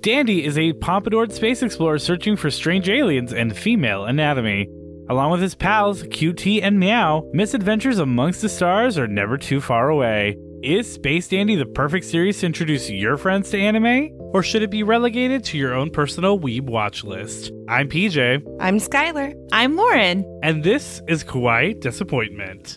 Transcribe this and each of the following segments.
Dandy is a pompadoured space explorer searching for strange aliens and female anatomy. Along with his pals, QT and Meow, misadventures amongst the stars are never too far away. Is Space Dandy the perfect series to introduce your friends to anime? Or should it be relegated to your own personal weeb watch list? I'm PJ, I'm Skylar. I'm Lauren. and this is Kawaii Disappointment.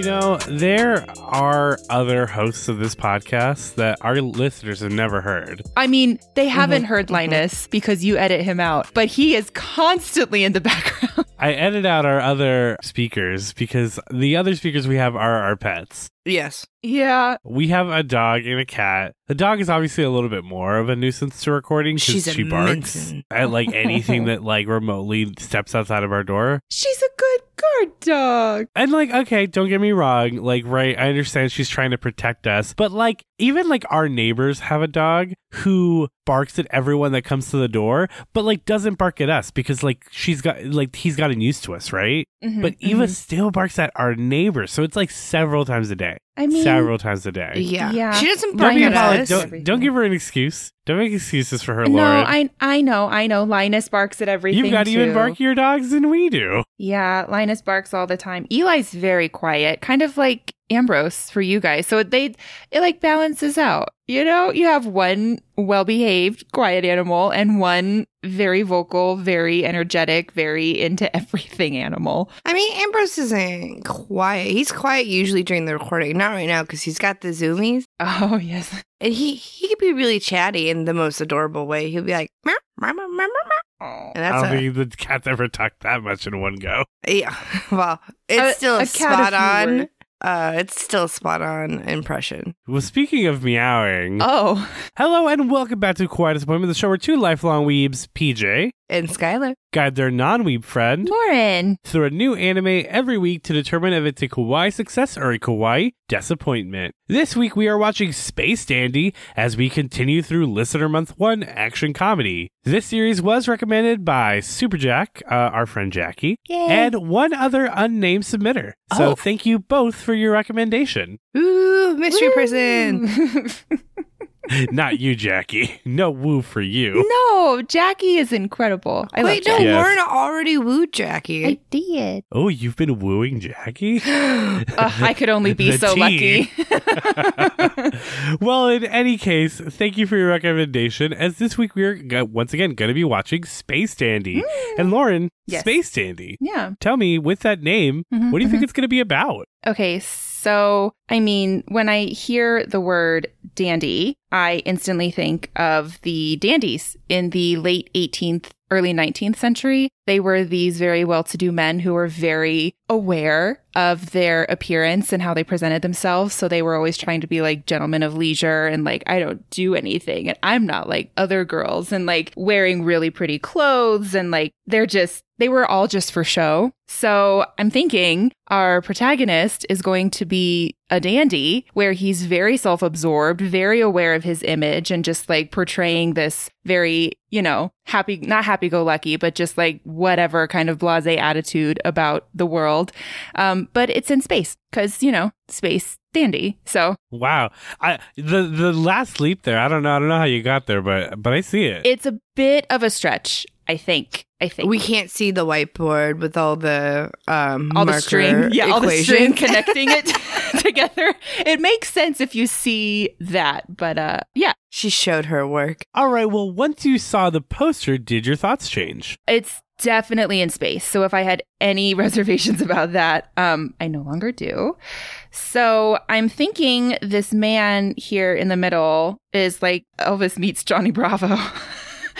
You know, there are other hosts of this podcast that our listeners have never heard. I mean, they Mm-hmm. haven't heard Linus because you edit him out, but he is constantly in the background. I edit out our other speakers because the other speakers we have are our pets. Yes. yeah. We have a dog and a cat. The dog is obviously a little bit more of a nuisance to recording because she barks Minton. at like anything that like remotely steps outside of our door. She's a good guard dog. And like, okay, don't get me wrong. Like, right, I understand she's trying to protect us, but like, even like our neighbors have a dog who barks at everyone that comes to the door, but like doesn't bark at us because like she's got like he's gotten used to us, right? Mhm, But Eva mhm. still barks at our neighbors, so it's like several times a day. I mean, several times a day. Yeah. Yeah. She doesn't Don't, bark at apolo- us. don't, don't give her an excuse. Don't make excuses for her, no, Lauren. I I know, I know. Linus barks at everything. You've got too. even barkier dogs than we do. Yeah, Linus barks all the time. Eli's very quiet, kind of like Ambrose for you guys. So they it like balances out. You know, you have one well-behaved, quiet animal and one very vocal, very energetic, very into everything animal. I mean, Ambrose isn't quiet. He's quiet usually during the recording. Not right now because he's got the zoomies. Oh, yes. And he, he could be really chatty in the most adorable way. He'll be like, meow, meow, meow, meow, meow. And I don't a, think the cat's ever talked that much in one go. yeah. Well, it's A- still a a, cat, spot on. were. Uh, it's still a spot on impression. Well, speaking of meowing, Oh. hello and welcome back to Kawaii Disappointment, the show where two lifelong weebs, PJ, And Skylar. guide their non-weeb friend Lauren. through a new anime every week to determine if it's a kawaii success or a kawaii disappointment. This week we are watching Space Dandy as we continue through Listener Month 1 action comedy. This series was recommended by Superjack, uh, our friend Jackie, Yay. and one other unnamed submitter. So Oh. thank you both for your recommendation. Ooh, mystery person. Not you, Jackie. No woo for you. no, Jackie is incredible. I Wait, love no, Jackie. Yes. Lauren already wooed Jackie. I did. Oh, you've been wooing Jackie? Ugh, I could only be The so tea. lucky. well, in any case, thank you for your recommendation. As this week we are go- once again going to be watching Space Dandy. And Lauren, Yes. Space Dandy. yeah. Tell me, with that name, Mhm, what do you think mhm. it's going to be about? Okay, so I mean, when I hear the word dandy, I instantly think of the dandies in the late 18th, early 19th century. They were these very well to do men who were very aware of their appearance and how they presented themselves. So they were always trying to be like gentlemen of leisure and like, I don't do anything and I'm not like other girls and like wearing really pretty clothes and like they're just, they were all just for show. So I'm thinking our protagonist is going to be a dandy where he's very self absorbed, very aware of his image, and just like portraying this very, you know, happy, not happy go lucky, but just like whatever kind of blase attitude about the world. Um, but it's in space because, you know, space dandy. So Wow, I the the last leap there. I don't know. I don't know how you got there, but but I see it. it's a bit of a stretch, I think. I think. we can't see the whiteboard with all the um all the string, yeah, all the string connecting it together. It makes sense if you see that, but uh, yeah, she showed her work. All right. Well, once you saw the poster, did your thoughts change? it's definitely in space. So if I had any reservations about that, um, I no longer do. So I'm thinking this man here in the middle is like Elvis meets Johnny Bravo.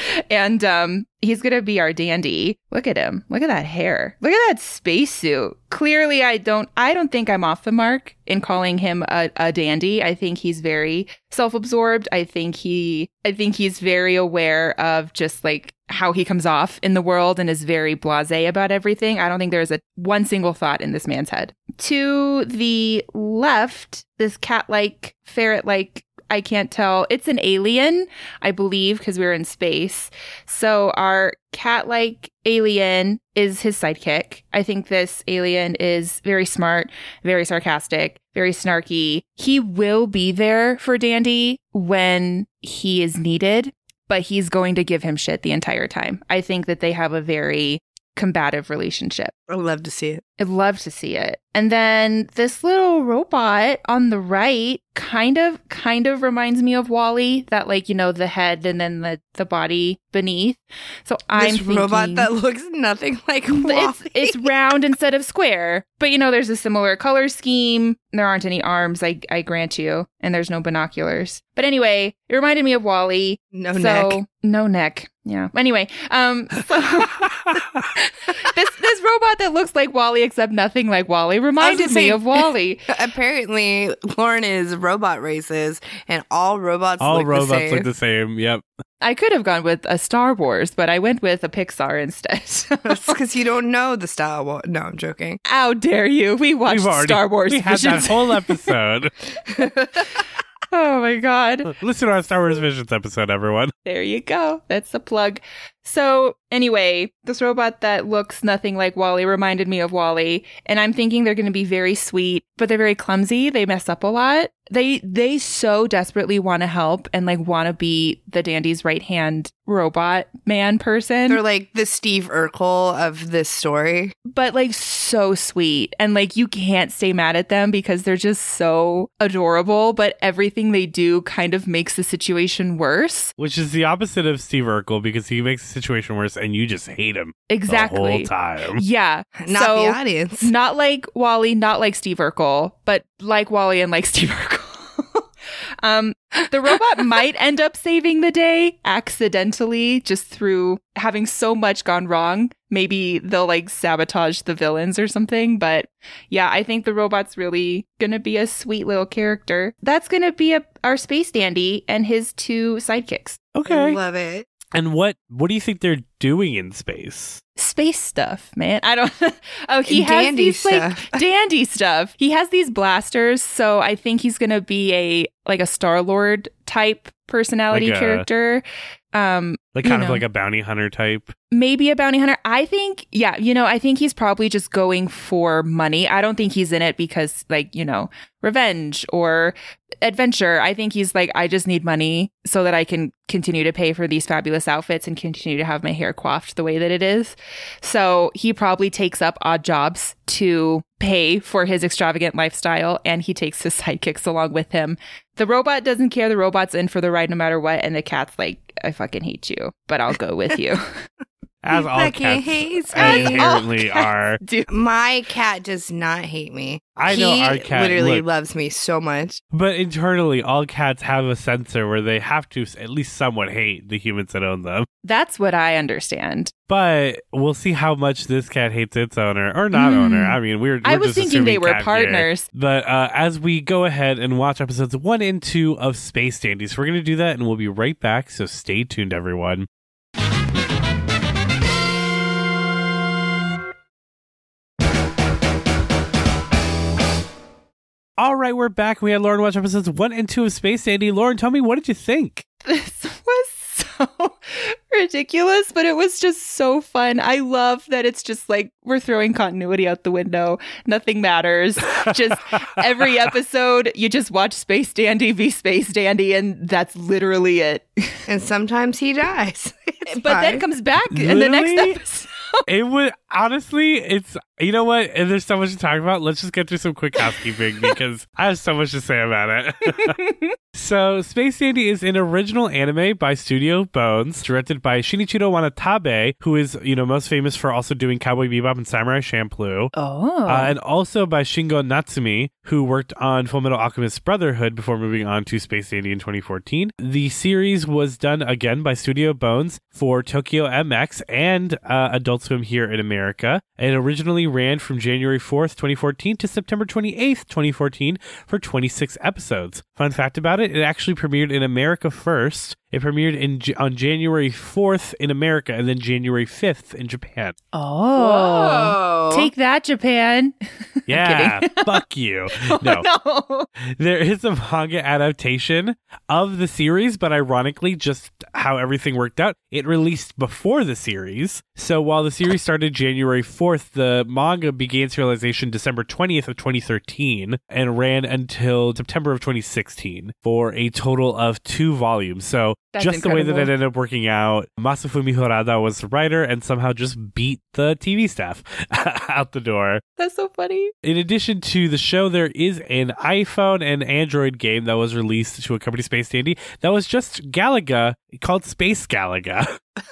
and um, he's gonna be our dandy. Look at him. Look at that hair. Look at that spacesuit. Clearly, I don't. I don't think I'm off the mark in calling him a, a dandy. I think he's very self-absorbed. I think he. I think he's very aware of just like how he comes off in the world and is very blasé about everything. I don't think there's a one single thought in this man's head. To the left, this cat-like, ferret-like I can't tell. It's an alien, I believe, because we're in space. So our cat like alien is his sidekick. I think this alien is very smart, very sarcastic, very snarky. He will be there for Dandy when he is needed, but he's going to give him shit the entire time. I think that they have a very combative relationship. I would love to see it. I'd love to see it. And then this little robot on the right kind of kind of reminds me of WALL-E, that like, you know, the head and then the, the body beneath. So I'm this robot thinking- that looks nothing like WALL-E. it's it's round instead of square. But you know, there's a similar color scheme. There aren't any arms, I I grant you, and there's no binoculars. But anyway, it reminded me of WALL-E. no so neck. no neck. Yeah. Anyway, um, so this this robot that looks like WALL-E except nothing like WALL-E reminded me of WALL-E. Apparently, Lauren is robot races, and all robots All look robots the same. look the same. Yep. I could have gone with a Star Wars, but I went with a Pixar instead. Because you don't know the style. Wa- No, I'm joking. How dare you? We watched already Star Wars. We had that whole episode. oh my god. Listen to our Star Wars Visions episode, everyone. There you go. That's the plug. So, anyway, this robot that looks nothing like WALL-E reminded me of WALL-E, and I'm thinking they're going to be very sweet, but they're very clumsy. They mess up a lot. They they so desperately want to help and like want to be the dandy's right-hand robot man person. They're like the Steve Urkel of this story. but like so sweet and like you can't stay mad at them because they're just so adorable, but everything they do kind of makes the situation worse. Which is the opposite of Steve Urkel because he makes the situation worse and you just hate him exactly the whole time. Yeah. Not So- the audience. Not like WALL-E, not like Steve Urkel, but like WALL-E and like Steve Urkel. um, the robot might end up saving the day accidentally just through having so much gone wrong. Maybe they'll like sabotage the villains or something. But yeah, I think the robot's really gonna be a sweet little character. That's gonna be a, our space dandy and his two sidekicks. I Okay. love it. And what what do you think they're doing in space? Space stuff, man. I don't. oh, he has Dandy these stuff. like dandy stuff. He has these blasters, so I think he's gonna be a like a Star Lord type personality Like a- character. Um, Like You kind of like a bounty hunter type. maybe a bounty hunter. I think, yeah, you know, I think he's probably just going for money. I don't think he's in it because, like, you know, revenge or adventure. I think he's like, I just need money so that I can continue to pay for these fabulous outfits and continue to have my hair coiffed the way that it is. So he probably takes up odd jobs to pay for his extravagant lifestyle and he takes his sidekicks along with him. The robot doesn't care. The robot's in for the ride no matter what. And the cat's like, I fucking hate you, but I'll go with you. As all cats hates As me. all inherently cats are. do. My cat does not hate me. I know he our cat literally look, loves me so much. But internally, all cats have a sensor where they have to at least somewhat hate the humans that own them. That's what I understand. But we'll see how much this cat hates its owner or not Mm. owner. I mean, we're, we're I was thinking they were cat here. partners. But uh, as we go ahead and watch episodes one and two of Space Dandies, we're going to do that and we'll be right back. So stay tuned, everyone. All right, we're back. We had Lauren watch episodes one and two of Space Dandy. Lauren, tell me, what did you think? This was so ridiculous, but it was just so fun. I love that it's just like we're throwing continuity out the window. Nothing matters. Just every episode, you just watch Space Dandy be Space Dandy, and that's literally it. And sometimes he dies. It's but then comes back in the next episode. It would honestly, it's you know what, and there's so much to talk about. Let's just get through some quick housekeeping because I have so much to say about it. so, Space Dandy is an original anime by Studio Bones, directed by Shinichiro Watanabe, who is you know most famous for also doing Cowboy Bebop and Samurai Champloo. Oh. Uh, and also by Shingo Natsume, who worked on Fullmetal Alchemist Brotherhood before moving on to Space Dandy in 2014. The series was done again by Studio Bones for Tokyo MX and uh, Adult Swim here in America. It originally ran from January 4th, 2014 to September 28th, 2014 for 26 episodes. Fun fact about it, it actually premiered in America first It premiered in on January 4th in America and then January 5th in Japan. Oh. Whoa. Take that, Japan. Yeah, fuck you. Oh, no, no. there is a manga adaptation of the series, but ironically, just how everything worked out, it released before the series. So while the series started January 4th, the manga began serialization December 20th of 2013 and ran until September of 2016 for a total of two volumes. So That's just the way that it ended up working out, Masafumi Harada was the writer and somehow just beat the TV staff out the door. That's so funny. In addition to the show, there is an iPhone and Android game that was released to accompany Space Dandy that was just Galaga called Space Galaga.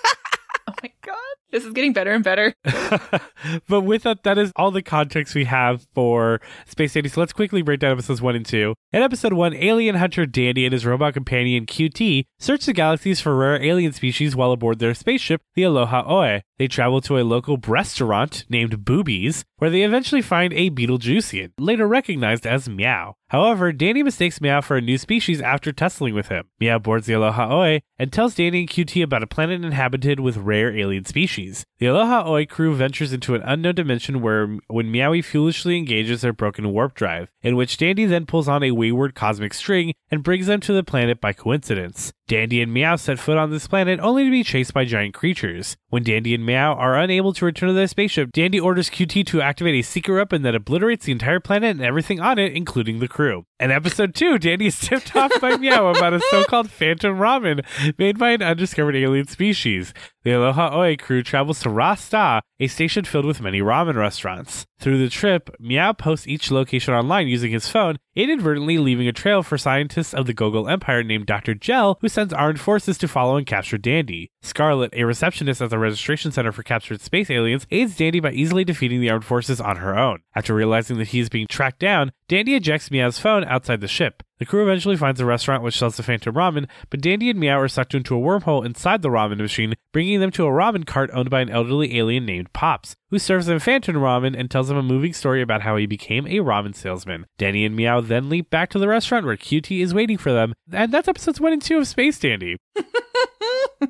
Oh my god. This is getting better and better. but with that, that is all the context we have for Space Dandy. So let's quickly break down episodes one and two. In episode one, alien hunter Dandy and his robot companion QT search the galaxies for rare alien species while aboard their spaceship, the Aloha Oe. They travel to a local restaurant named Boobies, where they eventually find a Beetlejuicean, later recognized as Meow. However, Danny mistakes Meow for a new species after tussling with him. Meow boards the Aloha Oe and tells Danny and QT about a planet inhabited with rare alien species. The Aloha Oe crew ventures into an unknown dimension where when Meowie foolishly engages their broken warp drive, in which Dandy then pulls on a wayward cosmic string and brings them to the planet by coincidence. Dandy and Meow set foot on this planet only to be chased by giant creatures. When Dandy and Meow are unable to return to their spaceship, Dandy orders QT to activate a secret weapon that obliterates the entire planet and everything on it, including the crew. In episode 2, Dandy is tipped off by Meow about a so called phantom ramen made by an undiscovered alien species. The Aloha Oe crew travels to Rasta, a station filled with many ramen restaurants. Through the trip, Meow posts each location online using his phone, inadvertently leaving a trail for scientists of the Gogol Empire named Dr. Gel, who sends armed forces to follow and capture Dandy. Scarlet, a receptionist at the registration center for captured space aliens, aids Dandy by easily defeating the armed forces on her own. After realizing that he is being tracked down, Dandy ejects Meow's phone outside the ship. The crew eventually finds a restaurant which sells the Phantom Ramen, but Dandy and Meow are sucked into a wormhole inside the ramen machine, bringing them to a ramen cart owned by an elderly alien named Pops, who serves them Phantom Ramen and tells them a moving story about how he became a ramen salesman. Danny and Meow then leap back to the restaurant where QT is waiting for them, and that's episodes 1 and 2 of Space Dandy.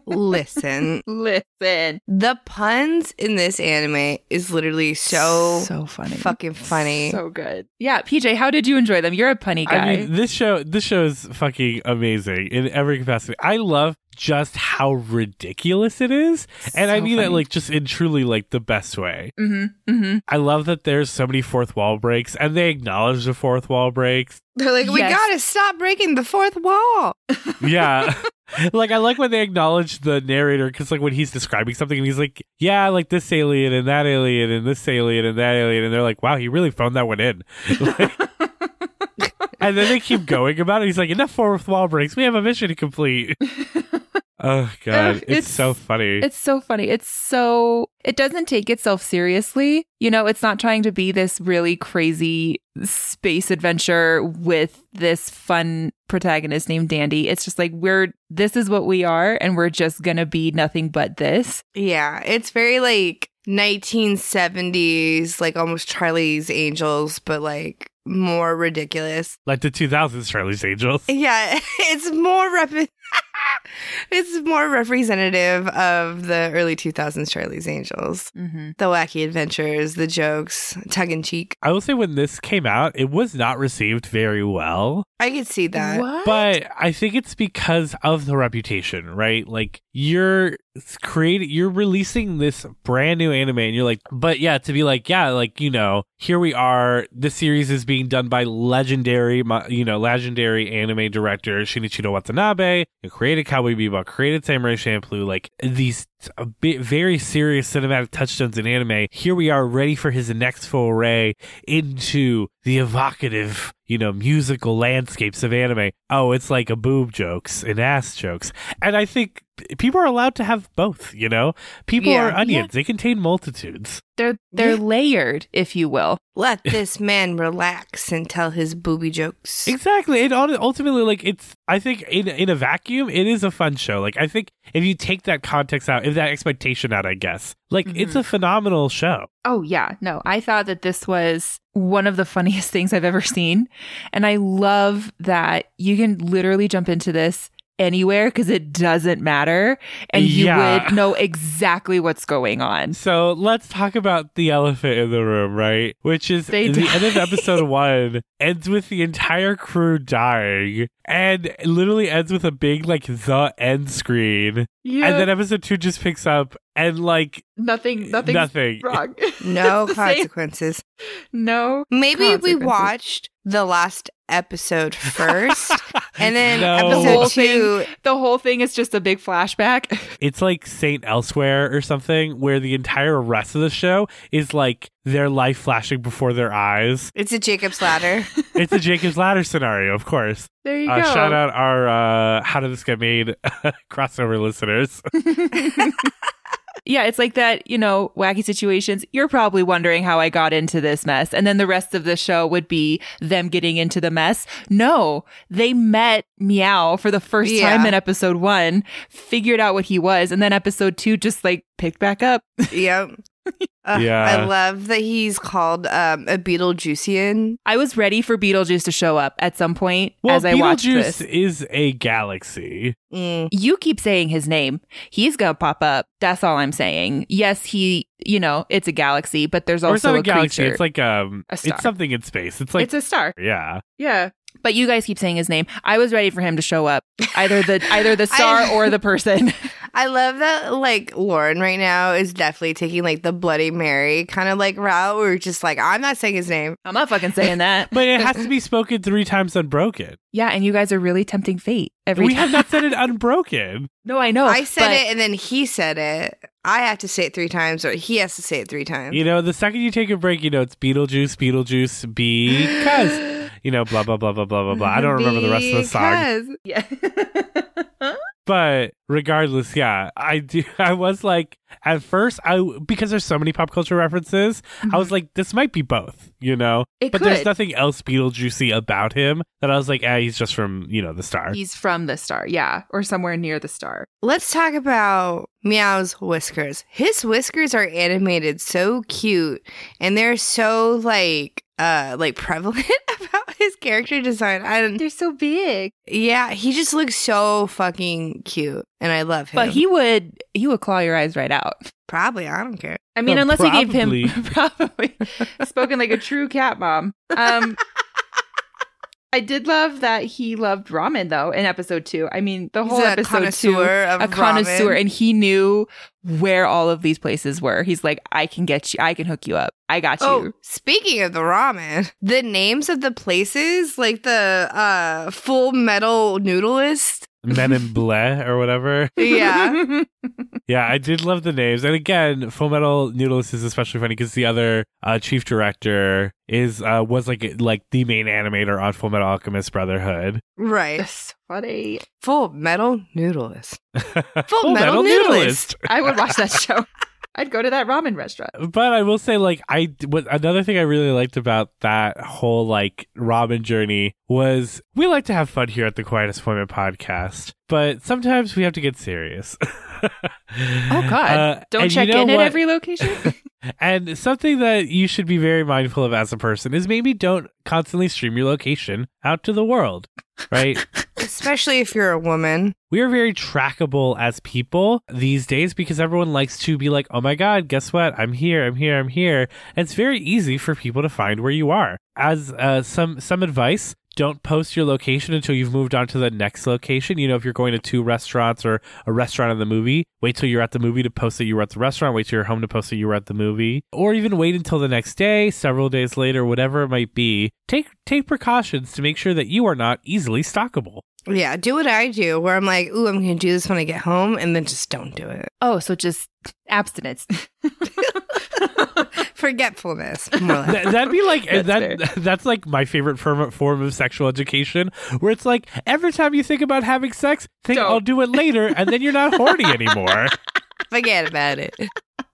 Listen, Listen. the puns in this anime is literally so, so funny. fucking funny. So good. Yeah, PJ, how did you enjoy them? You're a punny guy. I mean, this show this show is fucking amazing in every capacity. I love just how ridiculous it is, and I So mean that like just in truly like the best way. mm-hmm. Mm-hmm. I love that there's so many fourth wall breaks, and they acknowledge the fourth wall breaks. They're like, we Yes. gotta stop breaking the fourth wall. Yeah. like I like when they acknowledge the narrator because like when he's describing something and he's like, yeah, like this alien and that alien and this alien and that alien, and they're like, wow, he really phoned that one in. and then they keep going about it. He's like, enough fourth wall breaks. We have a mission to complete. oh god, Ugh, it's, it's- so funny. It's so funny. It's so it doesn't take itself seriously. You know, it's not trying to be this really crazy space adventure with this fun protagonist named Dandy. It's just like we're this is what we are and we're just going to be nothing but this. Yeah, it's very like 1970s, like almost Charlie's Angels, but like more ridiculous. like the 2000s Charlie's Angels. Yeah, it's more rep- it's more representative of the early 2000s Charlie's Angels. Mm-hmm. The wacky adventures, the jokes, tongue in cheek. I will say when this came out, it was not received very well. I could see that. What? But I think it's because of the reputation, right? Like you're creating, you're releasing this brand new anime, and you're like, but yeah, to be like, yeah, like you know, here we are. This series is being done by legendary, you know, legendary anime director Shinichiro Watanabe, who created Cowboy Bebop, created Samurai Champloo, like these a bit very serious cinematic touchstones in anime. Here we are, ready for his next foray into the evocative, you know, musical landscapes of anime. Oh, it's like a boob jokes and ass jokes. And I think people are allowed to have both, you know? People Yeah. are onions. They contain multitudes. They're they're Yeah. layered, if you will. Let this man relax and tell his booby jokes. Exactly. And ultimately, like, it's, I think in, in a vacuum, it is a fun show. Like, I think if you take that context out, if that expectation out, I guess, like, it's mm-hmm. a phenomenal show. Oh, yeah. No, I thought that this was one of the funniest things I've ever seen. And I love that you can literally jump into this anywhere because it doesn't matter and you Yeah. would know exactly what's going on. So let's talk about the elephant in the room, right? Which is They the die. end of episode one ends with the entire crew dying and literally ends with a big like the end screen. Yeah. And then episode two just picks up and like nothing, nothing nothing. wrong. No It's the same- consequences. No. Maybe we watched the last episode first, and then No. The episode whole two. The whole thing is just a big flashback. It's like Saint Elsewhere or something, where the entire rest of the show is like their life flashing before their eyes. It's a Jacob's Ladder. It's a Jacob's Ladder scenario, of course. There you Uh, go. shout out our uh, How Did This Get Made crossover listeners. Yeah, it's like that, you know, wacky situations. You're probably wondering how I got into this mess. And then the rest of the show would be them getting into the mess. No, they met Meow for the first Yeah. time in episode one, figured out what he was. And then episode two just like picked back up. yep. Uh, Yeah. I love that he's called um, a Beetlejuicean. I was ready for Beetlejuice to show up at some point Well, as I watched Beetlejuice this. is a galaxy. Mm. You keep saying his name. He's going to pop up. That's all I'm saying. Yes, he, you know, it's a galaxy, but there's or it's also not a, a galaxy. creature. It's like um, A star. it's something in space. It's like it's a star. yeah. Yeah. But you guys keep saying his name. I was ready for him to show up. Either the either the star I- or the person. I love that, like, Lauren right now is definitely taking, like, the Bloody Mary kind of, like, route where it's just like, I'm not saying his name. I'm not fucking saying that. But it has to be spoken three times unbroken. Yeah, and you guys are really tempting fate every we time. have not said it unbroken. no, I know. I said but- it and then he said it. I have to say it three times or he has to say it three times. You know, the second you take a break, you know it's Beetlejuice, Beetlejuice, because you know, blah blah blah blah blah blah blah. I don't remember the rest of the song. Yeah. But regardless, yeah, I do. I was like, at first, I because there's so many pop culture references, I was like, this might be both, you know. It but there's nothing else Beetlejuicy about him that I was like, ah, he's just from you know the star. He's from the star, yeah, or somewhere near the star. Let's talk about Meow's whiskers. His whiskers are animated so cute and they're so like uh like prevalent about his character design. I don't They're so big. yeah, he just looks so fucking cute and I love him. But he would he would claw your eyes right out. probably I don't care. I mean, Well, unless you gave him probably. probably spoken like a true cat mom. Um, I did love that he loved ramen though in episode two. I mean, the He's whole a episode two, connoisseur of a connoisseur, ramen. and he knew where all of these places were. He's like, I can get you, I can hook you up. I got Oh, you. speaking of the ramen, the names of the places, like the uh full metal noodleist. Men in Bleh or whatever. Yeah. Yeah, I did love the names. And again, Full Metal Noodles is especially funny because the other uh, chief director is uh, was like like the main animator on Full Metal Alchemist Brotherhood. right. That's funny. Full metal noodleist. Full, Metal Noodleist. I would watch that show. I'd go to that ramen restaurant. But I will say, like, I what another thing I really liked about that whole like ramen journey was we like to have fun here at the Quiet Appointment podcast, but sometimes we have to get serious. Oh God! Uh, Don't check you know in at every location. And something that you should be very mindful of as a person is maybe don't constantly stream your location out to the world, right? Especially if you're a woman. we are very trackable as people these days because everyone likes to be like, oh my God, guess what? I'm here, I'm here, I'm here. And it's very easy for people to find where you are. As uh, some some advice, don't post your location until you've moved on to the next location. You know, if you're going to two restaurants or a restaurant in the movie, wait till you're at the movie to post that you were at the restaurant, wait till you're home to post that you were at the movie, or even wait until the next day, several days later, whatever it might be. Take take precautions to make sure that you are not easily stalkable. Yeah, do what I do, where I'm like, ooh, I'm going to do this when I get home, and then just don't do it. oh, so just abstinence. Forgetfulness, like. That'd be like That's that. That's like my favorite form form of sexual education, where it's like every time you think about having sex, think Don't. I'll do it later, and then you're not horny anymore. Forget about it.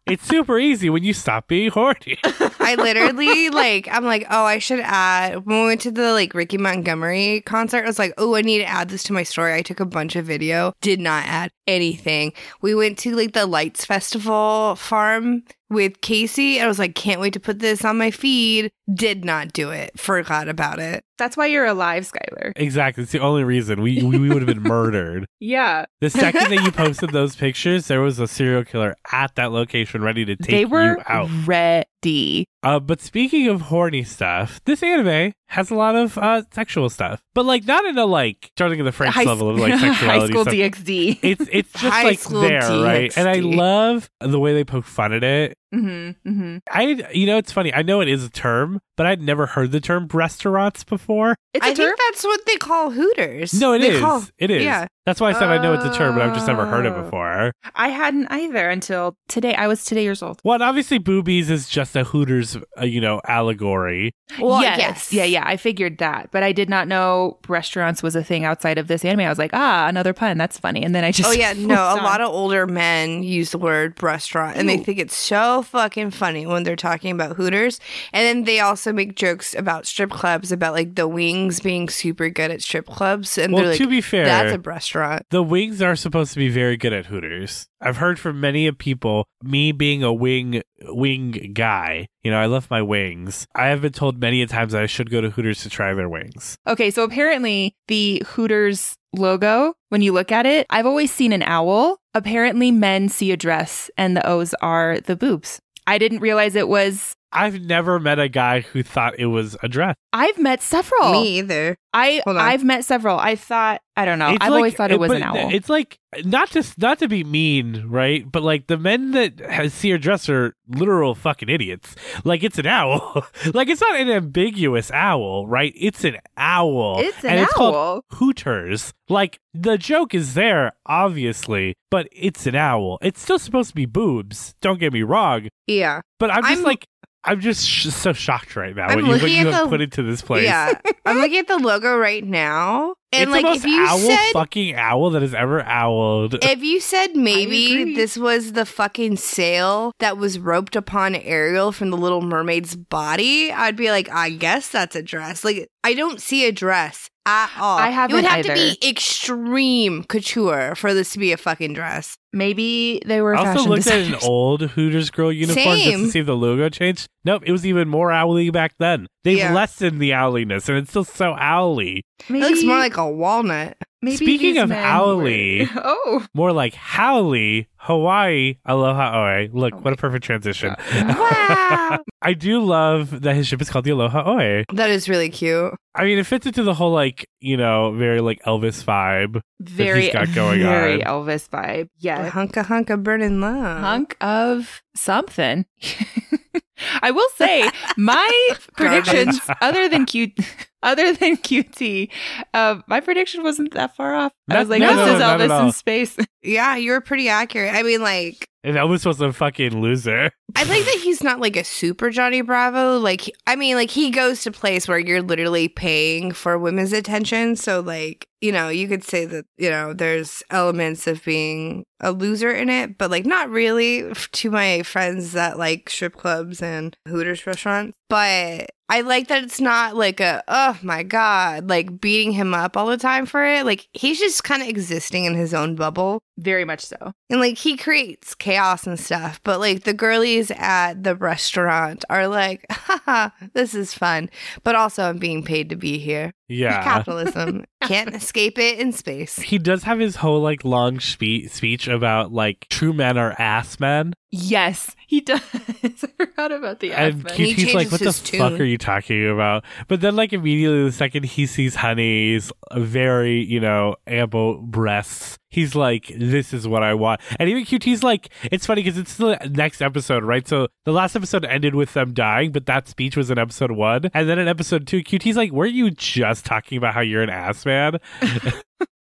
It's super easy when you stop being horny. I literally like I'm like, oh, I should add when we went to the like Ricky Montgomery concert, I was like, oh, I need to add this to my story. I took a bunch of video, did not add anything. We went to like the Lights Festival farm with Casey. I was like, can't wait to put this on my feed. Did not do it. Forgot about it. That's why you're alive, Skylar. Exactly. It's the only reason we we, we would have been murdered. Yeah. The second that you posted those pictures, there was a serial killer at that location ready to take they were you out. ready. Uh, but speaking of horny stuff, this anime has a lot of uh, sexual stuff, but like not in a like starting at the French High, level of like sexuality high school stuff. DxD. It's it's just High like school there, right? And I love the way they poke fun at it. Mm-hmm, mm-hmm. I you know it's funny. I know it is a term, but I'd never heard the term breastaurants before. It's a I term. think that's what they call Hooters. No, it They is. call- it is. yeah. That's why I said I know it's a term, but I've just never heard it Oh. before. I hadn't either until today. I was today years old. Well, and obviously, boobies is just a Hooters, uh, you know, allegory. Well, yes. yes. Yeah, yeah. I figured that, but I did not know breastaurants was a thing outside of this anime. I was like, ah, another pun. That's funny. And then I just Oh yeah, no. A lot of older men use the word breastaurant, and they think it's so fucking funny when they're talking about Hooters. And then they also make jokes about strip clubs, about like the wings being super good at strip clubs, and well, they're like, to be fair, "That's a breastaurant." The wings are supposed to be very good at Hooters. I've heard from many of people, me being a wing wing guy, you know, I love my wings. I have been told many a times that I should go to Hooters to try their wings. Okay, so apparently the Hooters logo, when you look at it, I've always seen an owl. Apparently, men see a dress and the O's are the boobs. I didn't realize it was. I've never met a guy who thought it was a dress. I've met several. Me either. I I've met several. I thought I don't know. It's I've like- always thought it was an owl. It's like not just not to be mean, right? But like the men that has see a dress are literal fucking idiots. Like it's an owl. like it's not an ambiguous owl, right? It's an owl. It's an and it's called owl. Hooters. Like the joke is there, obviously, but it's an owl. It's still supposed to be boobs. Don't get me wrong. Yeah, But I'm just I'm- like I'm just sh- so shocked right now I'm when you, when looking you at have the- put it to this place. yeah. I'm looking at the logo right now, and it's like the most if you owl said fucking owl that has ever owled. If you said maybe this was the fucking sail that was roped upon Ariel from the Little Mermaid's body, I'd be like, I guess that's a dress. Like, I don't see a dress at all. I haven't It would have either. to be extreme couture for this to be a fucking dress. Maybe they were. I also fashion looked at an old Hooters girl uniform just to see if the logo changed. Nope, it was even more owly back then. They've Yeah. lessened the owliness, and it's still so owly. Maybe, It looks more like a walnut. maybe Speaking of owly- were- oh, More like howly, Hawaii, aloha oh, oe. Look, Oh what a oh perfect transition. Wow. I do love that his ship is called the Aloha Oe. That is really cute. I mean, it fits into the whole like you know very like Elvis vibe. very got going on. very on. Elvis vibe. Hunk a hunka hunka burning love. hunk of something. I will say my predictions, other than cute, other than QT, uh, my prediction wasn't that far off. I was like, no, this no, is Elvis all. in space. Yeah, you were pretty accurate. I mean, like, And Elvis was a fucking loser. I like that he's not like a super Johnny Bravo. Like, I mean, like he goes to place where you're literally paying for women's attention. So, like, you know, you could say that you know there's elements of being a loser in it, but like not really to my friends that like strip clubs and Hooters restaurants. But I like that it's not like a oh my god, like beating him up all the time for it. Like he's just kind of existing in his own bubble. Very much so. And like he creates chaos and stuff, but like the girlies at the restaurant are like, haha, this is fun. But also I'm being paid to be here. Yeah. Capitalism. Can't escape it in space. He does have his whole like long spe- speech about like true men are ass men, Yes, he does. I forgot about the and aspect. He QT's like, "What the his fuck are you talking about?" But then, like immediately, the second he sees Honey's very, you know, ample breasts, he's like, "This is what I want." And even QT's like, it's funny because it's the next episode, right? So the last episode ended with them dying, but that speech was in episode one, and then in episode two, QT's like, "Weren't you just talking about how you're an ass man?"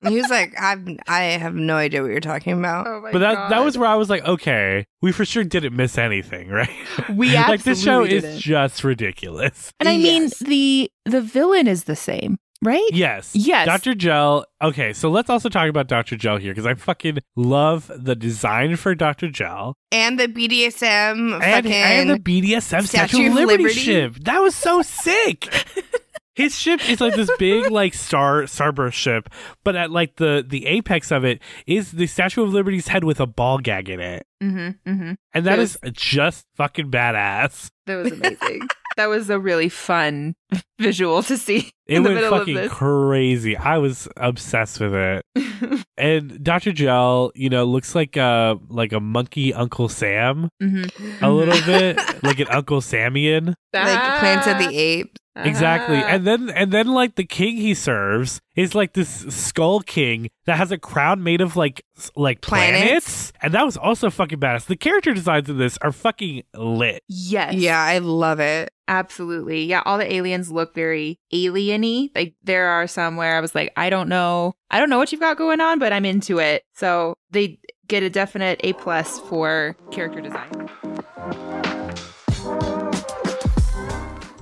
He was like, I've, I have no idea what you're talking about. Oh But that God. that was where I was like, okay, we for sure didn't miss anything, right? We like this show is didn't. just ridiculous. And I mean, the the villain is the same, right? Yes. Yes. Dr. Gel. Okay, so let's also talk about Dr. Gel here because I fucking love the design for Dr. Gel And the BDSM and, fucking. and the BDSM Statue, Statue of of Liberty, Liberty. ship. That was so sick. His ship is like this big like star starburst ship, but at like the the apex of it is the Statue of Liberty's head with a ball gag in it. Mm-hmm, mm-hmm. And that It is just fucking badass. That was amazing. that was a really fun visual to see It in the went middle of fucking this. crazy. I was obsessed with it. And Dr. Gel, you know, looks like a like a monkey Uncle Sam hmm a little bit, like an Uncle Samian. like Planet of the Apes. Exactly. Ah. And then and then like the king he serves is like this skull king that has a crown made of like like planets. Planets? And that was also fucking badass. The character designs in this are fucking lit. yes. Yeah, I love it. Absolutely. Yeah, all the aliens look very alieny. Like there are some where I was like, I don't know. I don't know what you've got going on, but I'm into it. So they get a definite A plus for character design.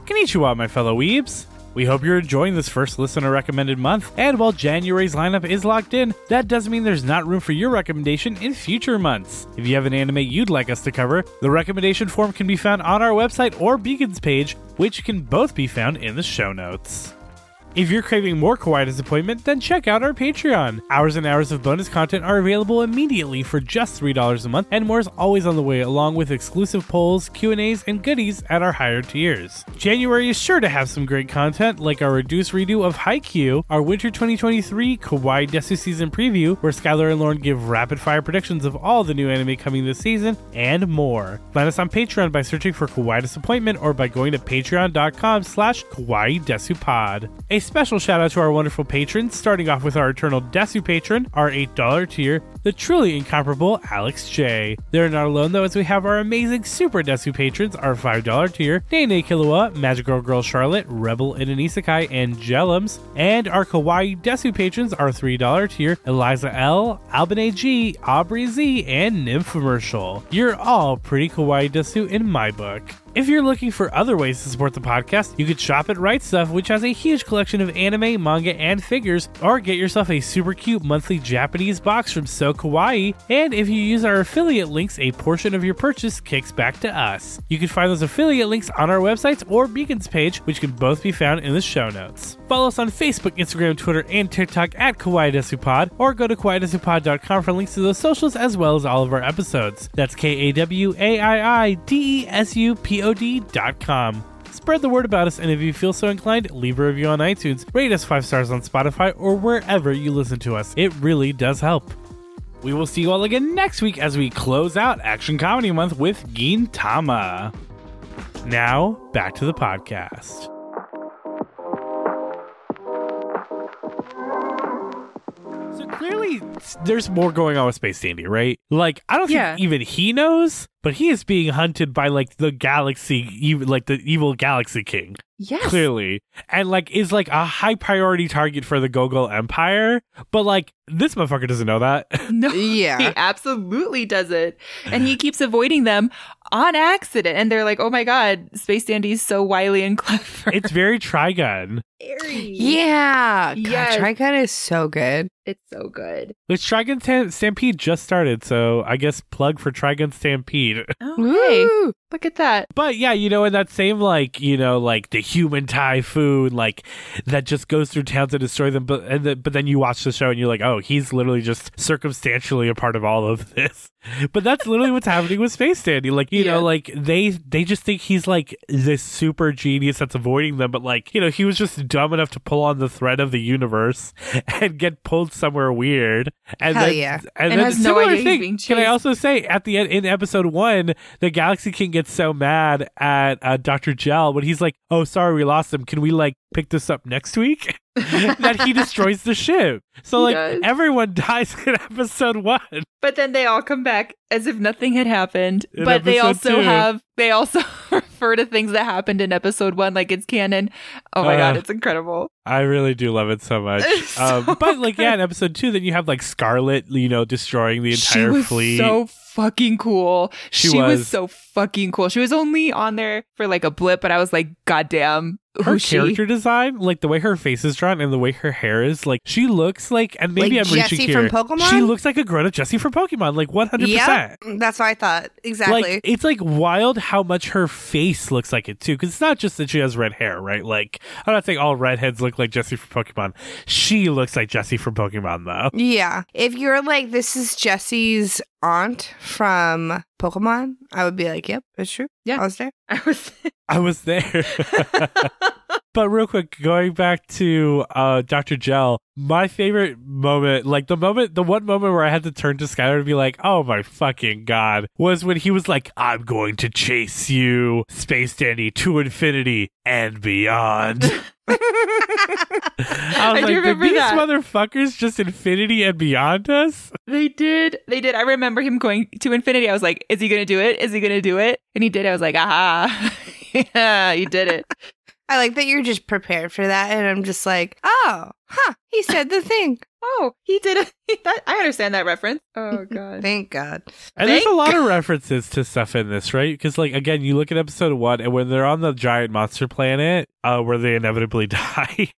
Konnichiwa, my fellow weebs. We hope you're enjoying this first listener recommended month, and while January's lineup is locked in, that doesn't mean there's not room for your recommendation in future months. If you have an anime you'd like us to cover, the recommendation form can be found on our website or Beacon's page, which can both be found in the show notes. If you're craving more Kawaii Disappointment, then check out our Patreon. Hours and hours of bonus content are available immediately for just $3 a month, and more is always on the way, along with exclusive polls, Q&As, and goodies at our higher tiers. January is sure to have some great content, like our reduced redo of Haikyuu, our Winter 2023 Kawaii Desu Season preview, where Skylar and Lauren give rapid-fire predictions of all the new anime coming this season, and more. Find us on Patreon by searching for Kawaii Disappointment or by going to patreon.com slash kawaii desupod. A special shout out to our wonderful patrons, starting off with our eternal Desu patron, our $8 tier, the truly incomparable Alex J. They're not alone though, as we have our amazing Super Desu patrons, our $5 tier, Nene Killua, Magical Girl Charlotte, Rebel in an Isekai, and Jellums, and our Kawaii Desu patrons, our $3 tier, Eliza L, Albane G, Aubrey Z, and Nymphomercial. You're all pretty Kawaii Desu in my book. If you're looking for other ways to support the podcast, you could shop at Right Stuf, which has a huge collection of anime, manga, and figures, or get yourself a super cute monthly Japanese box from So Kawaii. And if you use our affiliate links, a portion of your purchase kicks back to us. You can find those affiliate links on our websites or Beacon's page, which can both be found in the show notes. Follow us on Facebook, Instagram, Twitter, and TikTok at Kawaii Desupod, or go to kawaiidesupod.com for links to those socials as well as all of our episodes. That's K A W A I I D E S U P O D dot com. Spread the word about us, and if you feel so inclined, leave a review on iTunes, rate us five stars on Spotify, or wherever you listen to us. It really does help. We will see you all again next week as we close out Action Comedy Month with Gintama. Now, back to the podcast. So clearly, there's more going on with Space Dandy, right? Like, I don't Yeah. think even he knows, but he is being hunted by like the galaxy, even like the evil Galaxy King, Yes. clearly, and like is like a high priority target for the Gogol Empire. But like, this motherfucker doesn't know that. No. Yeah, he absolutely does it. And he keeps avoiding them on accident. And they're like, oh my God, Space Dandy's so wily and clever. it's very Trigun. Yeah. God, Yes. Trigun is so good. It's so good. Which Trigun Stam- Stampede just started, so I guess plug for Trigun Stampede. Oh, hey, look at that. But yeah, you know, in that same like, you know, like the human typhoon, like that just goes through towns and destroys them. But and the, but then you watch the show and you're like, oh, he's literally just circumstantially a part of all of this. But that's literally what's happening with Space Dandy. Like, you Yeah. know, like they they just think he's like this super genius that's avoiding them. But like, you know, he was just dumb enough to pull on the thread of the universe and get pulled somewhere weird. And Hell then, yeah. And, And then has no similar idea he's thing. being Can I also say at the end in episode one, the Galaxy King gets so mad at uh, Dr. Gel when he's like, "Oh, sorry, we lost him. Can we like pick this up next week?" that he destroys the ship. So He like does. everyone dies in episode one. But then they all come back as if nothing had happened. In but they also two. have they also refer to things that happened in episode one like it's canon. Oh my god, Uh, it's incredible. I really do love it so much. um, but like yeah, in episode two, then you have like Scarlet, you know, destroying the she entire was fleet. so fucking cool. She She, was. was. so fucking cool. She was only on there for like a blip, but I was like, God damn, her she? character design, like the way her face is drawn and the way her hair is, like she looks like, and maybe Like I'm reaching Jessie here. from Pokemon? She looks like a grown up Jessie from Pokemon, like 100. Yeah, percent that's what I thought. Exactly. Like it's like wild how much her face looks like it too, because it's not just that she has red hair, right? Like I'm not saying all redheads look like Jessie from Pokemon. She looks like Jessie from Pokemon though. yeah. If you're like, this is Jessie's aunt from Pokemon, I would be like, yep, it's true. Yeah. I was there. I was. I was there. but real quick, going back to uh, Dr. Gel, my favorite moment, like the moment, the one moment where I had to turn to Skylar and be like, oh my fucking god, was when he was like, I'm going to chase you, Space Dandy, to infinity and beyond. I was I do like, did remember these that. motherfuckers just infinity and beyond us? They did. They did. I remember him going to infinity. I was like, is he going to do it? Is he going to do it? And he did. I was like, aha. yeah, you did it. I like that you're just prepared for that. And I'm just like, oh, huh, he said the thing. Oh, he did it. That, I understand that reference. Oh, God. Thank God. And there's a lot of references to stuff in this, right? Because, like, again, you look at episode one, and when they're on the giant monster planet, uh, where they inevitably die,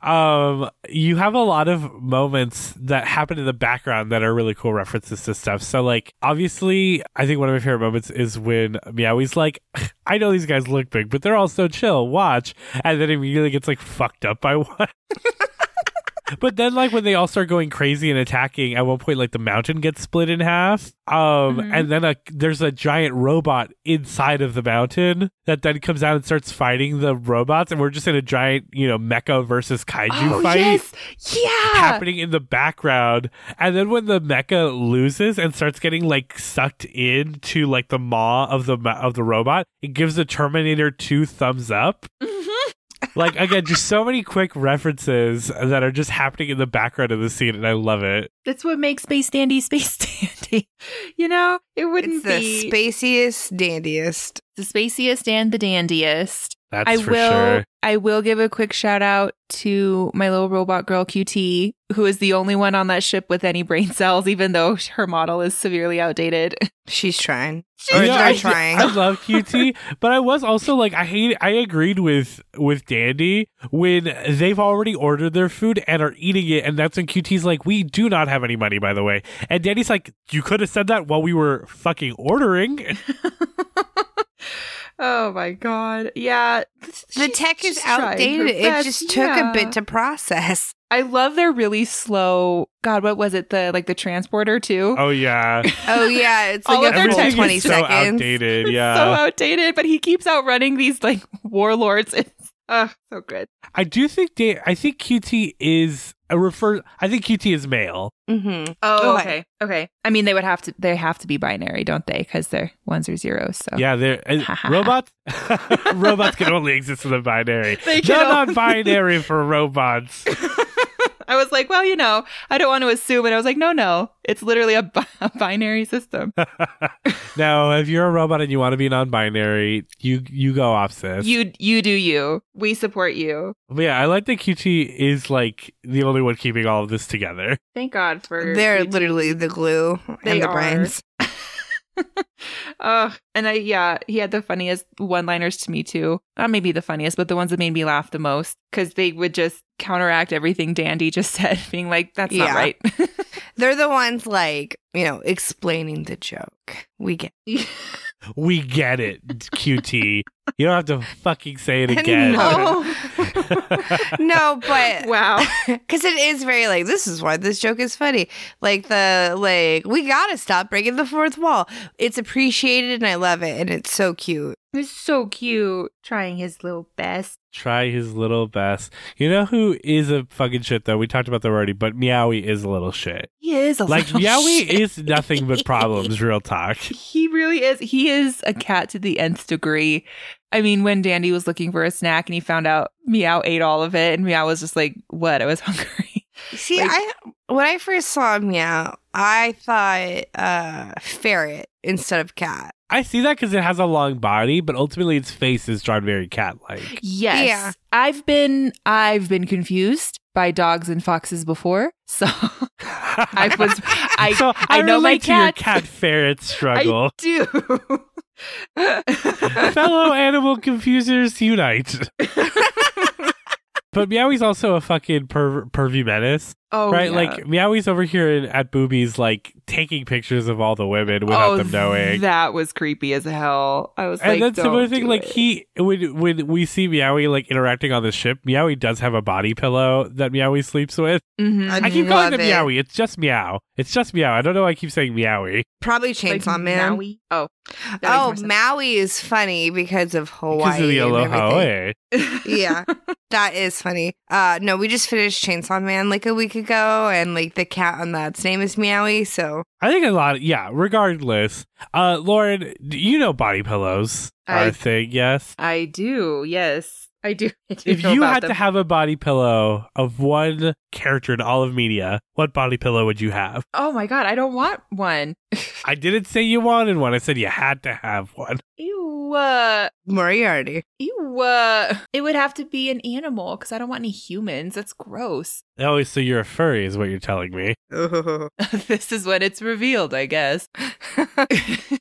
um, you have a lot of moments that happen in the background that are really cool references to stuff. So, like, obviously, I think one of my favorite moments is when Meowie's like, "I know these guys look big, but they're all so chill. Watch," and then immediately gets like fucked up by one. But then, like when they all start going crazy and attacking, at one point, like the mountain gets split in half, um, Mhm. and then a, there's a giant robot inside of the mountain that then comes out and starts fighting the robots, and we're just in a giant, you know, mecha versus kaiju Oh, fight yes. Yeah. happening in the background. And then when the mecha loses and starts getting like sucked into like the maw of the of the robot, it gives the Terminator 2 thumbs up. Mhm. Like again, just so many quick references that are just happening in the background of the scene, and I love it. That's what makes Space Dandy Space Dandy. You know, it wouldn't be. It's the be spaciest, dandiest. the spaciest and the dandiest. That's I for will sure. I will give a quick shout out to my little robot girl QT, who is the only one on that ship with any brain cells, even though her model is severely outdated. She's trying. She's Or You I, trying. I love QT, but I was also like, I hate. I agreed with with Dandy when they've already ordered their food and are eating it, and that's when QT's like, "We do not have any money, by the way." And Dandy's like, "You could have said that while we were fucking ordering." oh my god. Yeah. The she's tech is just trying her outdated. It just took Yeah. a bit to process. I love their really slow God, what was it? The like the transporter too? oh yeah, Oh yeah, it's like All a their full tech twenty is so seconds. outdated. It's Yeah, so outdated, but he keeps outrunning these like warlords. It's uh so good. I do think da- I think QT is a refer. I think QT is male. Mm-hmm. Oh, Okay. okay. Okay. I mean, they would have to. They have to be binary, don't they? Because they're ones or zeros. So Yeah, they're uh, robots. robots can only exist in the binary. They They're can not only- binary for robots. I was like, well, you know, I don't want to assume, and I was like, no, no, it's literally a, bi- a binary system. now, if you're a robot and you want to be non-binary, you you go off, sis. you, you do you. We support you. But yeah, I like that QT is like the only one keeping all of this together. Thank God for They're you two. literally the glue They and the are. brains. Uh, and I, yeah, he had the funniest one liners to me too. Not maybe the funniest, but the ones that made me laugh the most because they would just counteract everything Dandy just said, being like, that's not right. They're the ones like you know explaining the joke. We get We get it, QT. You don't have to fucking say it again. No. no, but wow. because it is very like this is why this joke is funny. Like the like we gotta stop breaking the fourth wall. It's appreciated and I love it and it's so cute. It's so cute. Trying his little best. Try his little best. You know who is a fucking shit though? We talked about that already, but Meowie is a little shit. He is a Like little Meowie shit. is nothing but problems, real talk. He really is. He is a cat to the nth degree. I mean, when Dandy was looking for a snack and he found out Meow ate all of it, and Meow was just like, "What? I was hungry." See, Like- I when I first saw Meow, I thought uh ferret instead of cat. I see that because it has a long body, but ultimately its face is drawn very cat-like. Yes. Yeah. I've been I've been confused by dogs and foxes before. So I was I so I know my relate to your cat. cat ferret struggle. I do. Fellow animal confusers unite. But Meowie's also a fucking per- pervy menace, oh, right? yeah. Like Meowie's over here in, at Boobies, like taking pictures of all the women without oh, them knowing. That was creepy as hell. I was and like, then similar "Don't thing, like it." he when when we see Meowie like interacting on the ship, Meowie does have a body pillow that Meowie sleeps with. Mhm. I I keep calling love it it. Meowie. It's just Meow. It's just Meow. I don't know why I keep saying Meowie. Probably Like Chainsaw Man. Maui? Oh, that makes Oh. Maui is funny because of Hawaii. Because of the Aloha. Oe. yeah, that is funny. Uh, no, we just finished Chainsaw Man like a week ago, and like the cat on that's name is Meowie. So I think a lot. yeah. Regardless, uh, Lauren, you know body pillows are I- a thing. Yes. I do. Yes, I do. I do If you had them. to have a body pillow of one character in all of media, what body pillow would you have? oh my god, I don't want one. I didn't say you wanted one. I said you had to have one. Ew. Uh, Moriarty. ew. Uh, it would have to be an animal because I don't want any humans. That's gross. Oh, so you're a furry, is what you're telling me. This is when it's revealed, I guess.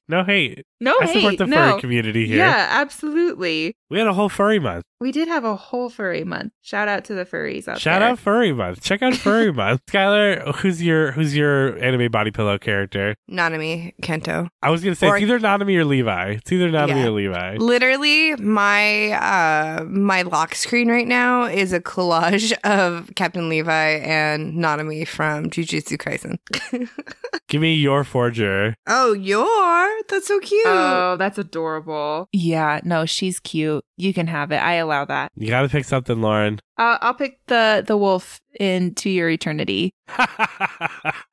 No hate. no, I support the no. furry community here. Yeah, absolutely. We had a whole furry month. We did have a whole furry month. Shout out to the furries out there. Shout there. out furry month. Check out furry month. Skylar, who's your who's your anime body pillow character? Nanami Kento. I was gonna say Or- it's either Nanami or Levi. It's either Nanami Yeah. or Levi. Literally, my uh my lock screen right now is a collage of Captain Levi and Nanami from Jujutsu Kaisen. Give me Yor Forger. oh, you're that's so cute. Oh, that's adorable. Yeah, no, she's cute. You can have it. I allow that. You gotta pick something, Lauren. Uh, I'll pick the the wolf in To Your Eternity.